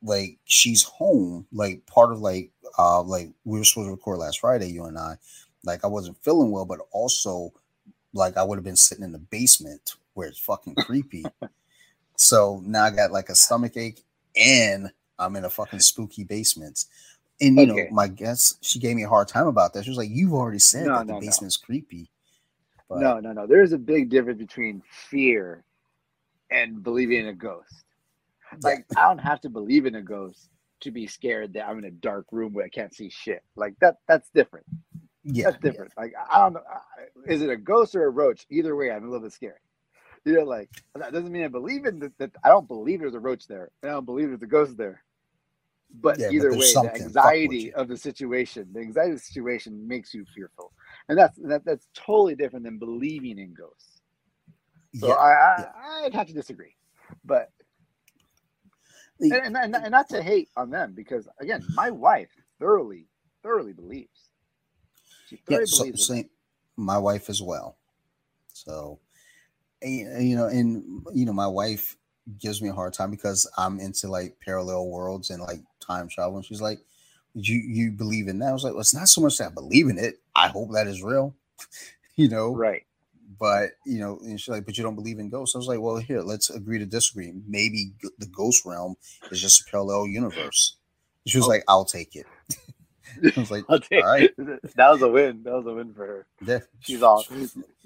like she's home, like part of like, uh, like we were supposed to record last Friday, you and I, like I wasn't feeling well, but also like I would have been sitting in the basement where it's fucking creepy. So now I got like a stomach ache and I'm in a fucking spooky basement. And you Okay. know, my guest, she gave me a hard time about that. She was like, You've already said No, that the no, no. basement's creepy. But no, no, no. There's a big difference between fear and believing in a ghost. Like I don't have to believe in a ghost to be scared that I'm in a dark room where I can't see shit. Like that that's different. yeah, That's different. Like I don't know, is it a ghost or a roach? Either way, I'm a little bit scared. You know, like that doesn't mean I believe in that, that I don't believe there's a roach there. and I don't believe there's a ghost there. But Yeah, either there's way, the something. Fuck with anxiety of the situation, the anxiety of the situation makes you fearful. And that's that, that's totally different than believing in ghosts. yeah. So I, I yeah. I'd have to disagree. But And, and, and not to hate on them because again, my wife thoroughly, thoroughly believes. She yeah, thoroughly so, believes same, my wife as well. So you know, and you know, my wife gives me a hard time because I'm into like parallel worlds and like time travel. And she's like, "You you believe in that?" I was like, "Well, it's not so much that I believe in it. I hope that is real." you know, right? But you know, and she's like, "But you don't believe in ghosts?" I was like, "Well, here, let's agree to disagree. Maybe the ghost realm is just a parallel universe." She was oh. like, "I'll take it." I was like, "All right." That was a win. That was a win for her. Yeah. She's all.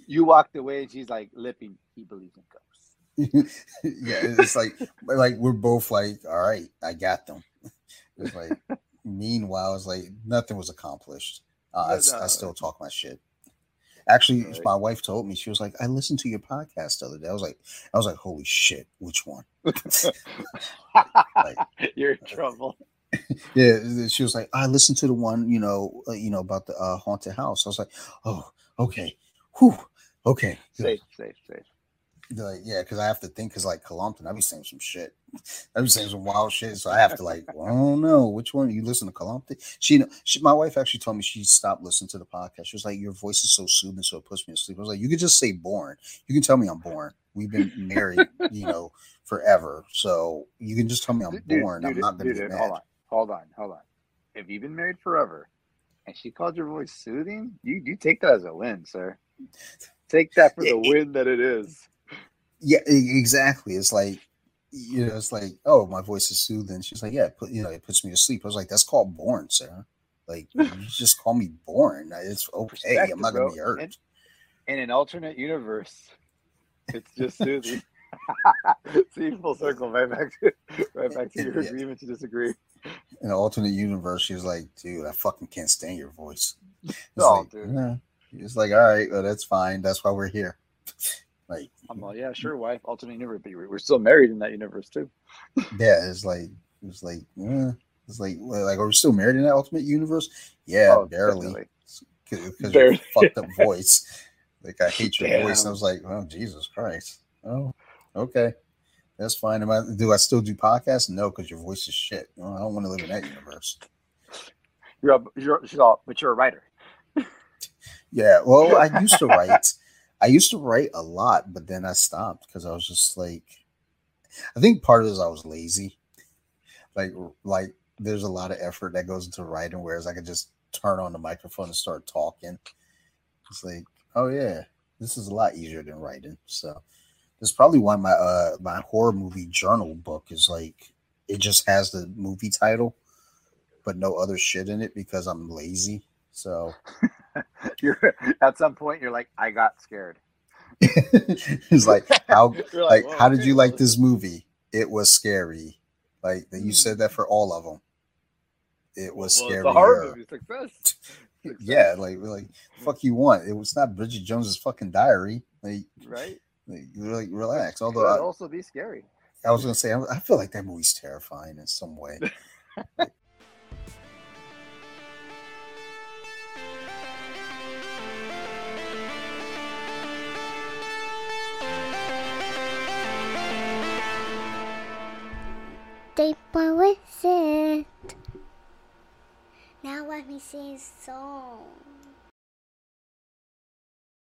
You walked away, and she's like lipping. He believes in ghosts. yeah, it's like like we're both like, all right, I got them. It's like meanwhile, it's like nothing was accomplished. Uh, I, I, still talk my shit. Actually, right. my wife told me she was like, "I listened to your podcast the other day." I was like, "I was like, holy shit, which one?" like, You're in trouble. Yeah, she was like, "I listened to the one, you know, uh, you know about the uh, haunted house." I was like, "Oh, okay, whew, okay, safe, safe, safe." Like, yeah, because I have to think because like Columpton, I'd be saying some shit. I'd be saying some wild shit. So I have to like, well, I don't know which one you listen to Columpton. She, she, my wife actually told me she stopped listening to the podcast. She was like, your voice is so soothing, so it puts me to sleep. I was like, you could just say born. You can tell me I'm born. We've been married, you know, forever. So you can just tell me I'm dude, born. Dude, I'm not gonna dude, mad. Hold on, hold on, hold on. If you've been married forever and she called your voice soothing, you you take that as a win, sir. Take that for the win that it is. Yeah, exactly. It's like you know, it's like, oh, my voice is soothing. She's like, yeah, put you know, it puts me to sleep. I was like, that's called born, Sarah. Like, you just call me born. It's okay. I'm not gonna be hurt. In, in an alternate universe, it's just soothing. See, full circle, right back to right back to your yeah. agreement to disagree. In an alternate universe, she was like, dude, I fucking can't stand your voice. It's oh, like, dude. It's like, all right, well, that's fine. That's why we're here. Like, I'm like, yeah, sure, wife, alternate universe, but we're still married in that universe too. yeah, it's like, it's like, yeah, it's like, like, are we still married in that ultimate universe? Yeah, oh, barely, because your fucked up voice. Like, I hate your Damn. voice. And I was like, oh, Jesus Christ. Oh, okay. That's fine. Am I, do I still do podcasts? No, because your voice is shit. I don't want to live in that universe. You're, a, you're, she's all, but you're a writer. yeah. Well, I used to write. I used to write a lot, but then I stopped because I was just like, I think part of it is I was lazy. Like, like there's a lot of effort that goes into writing, whereas I could just turn on the microphone and start talking. It's like, oh yeah, this is a lot easier than writing. So that's probably why my uh my horror movie journal book is like it just has the movie title, but no other shit in it because I'm lazy. So you're at some point you're like, I got scared. it's like how like, like how did you like this movie? It was scary. Like you hmm. said that for all of them. It was well, scary. The horror movie success. success. yeah, like like fuck you want. It was not Bridget Jones's fucking diary. Like right. Like, like relax. It Although I, also be scary. I was gonna say I feel like that movie's terrifying in some way. Deeper with it. Now let me sing a song.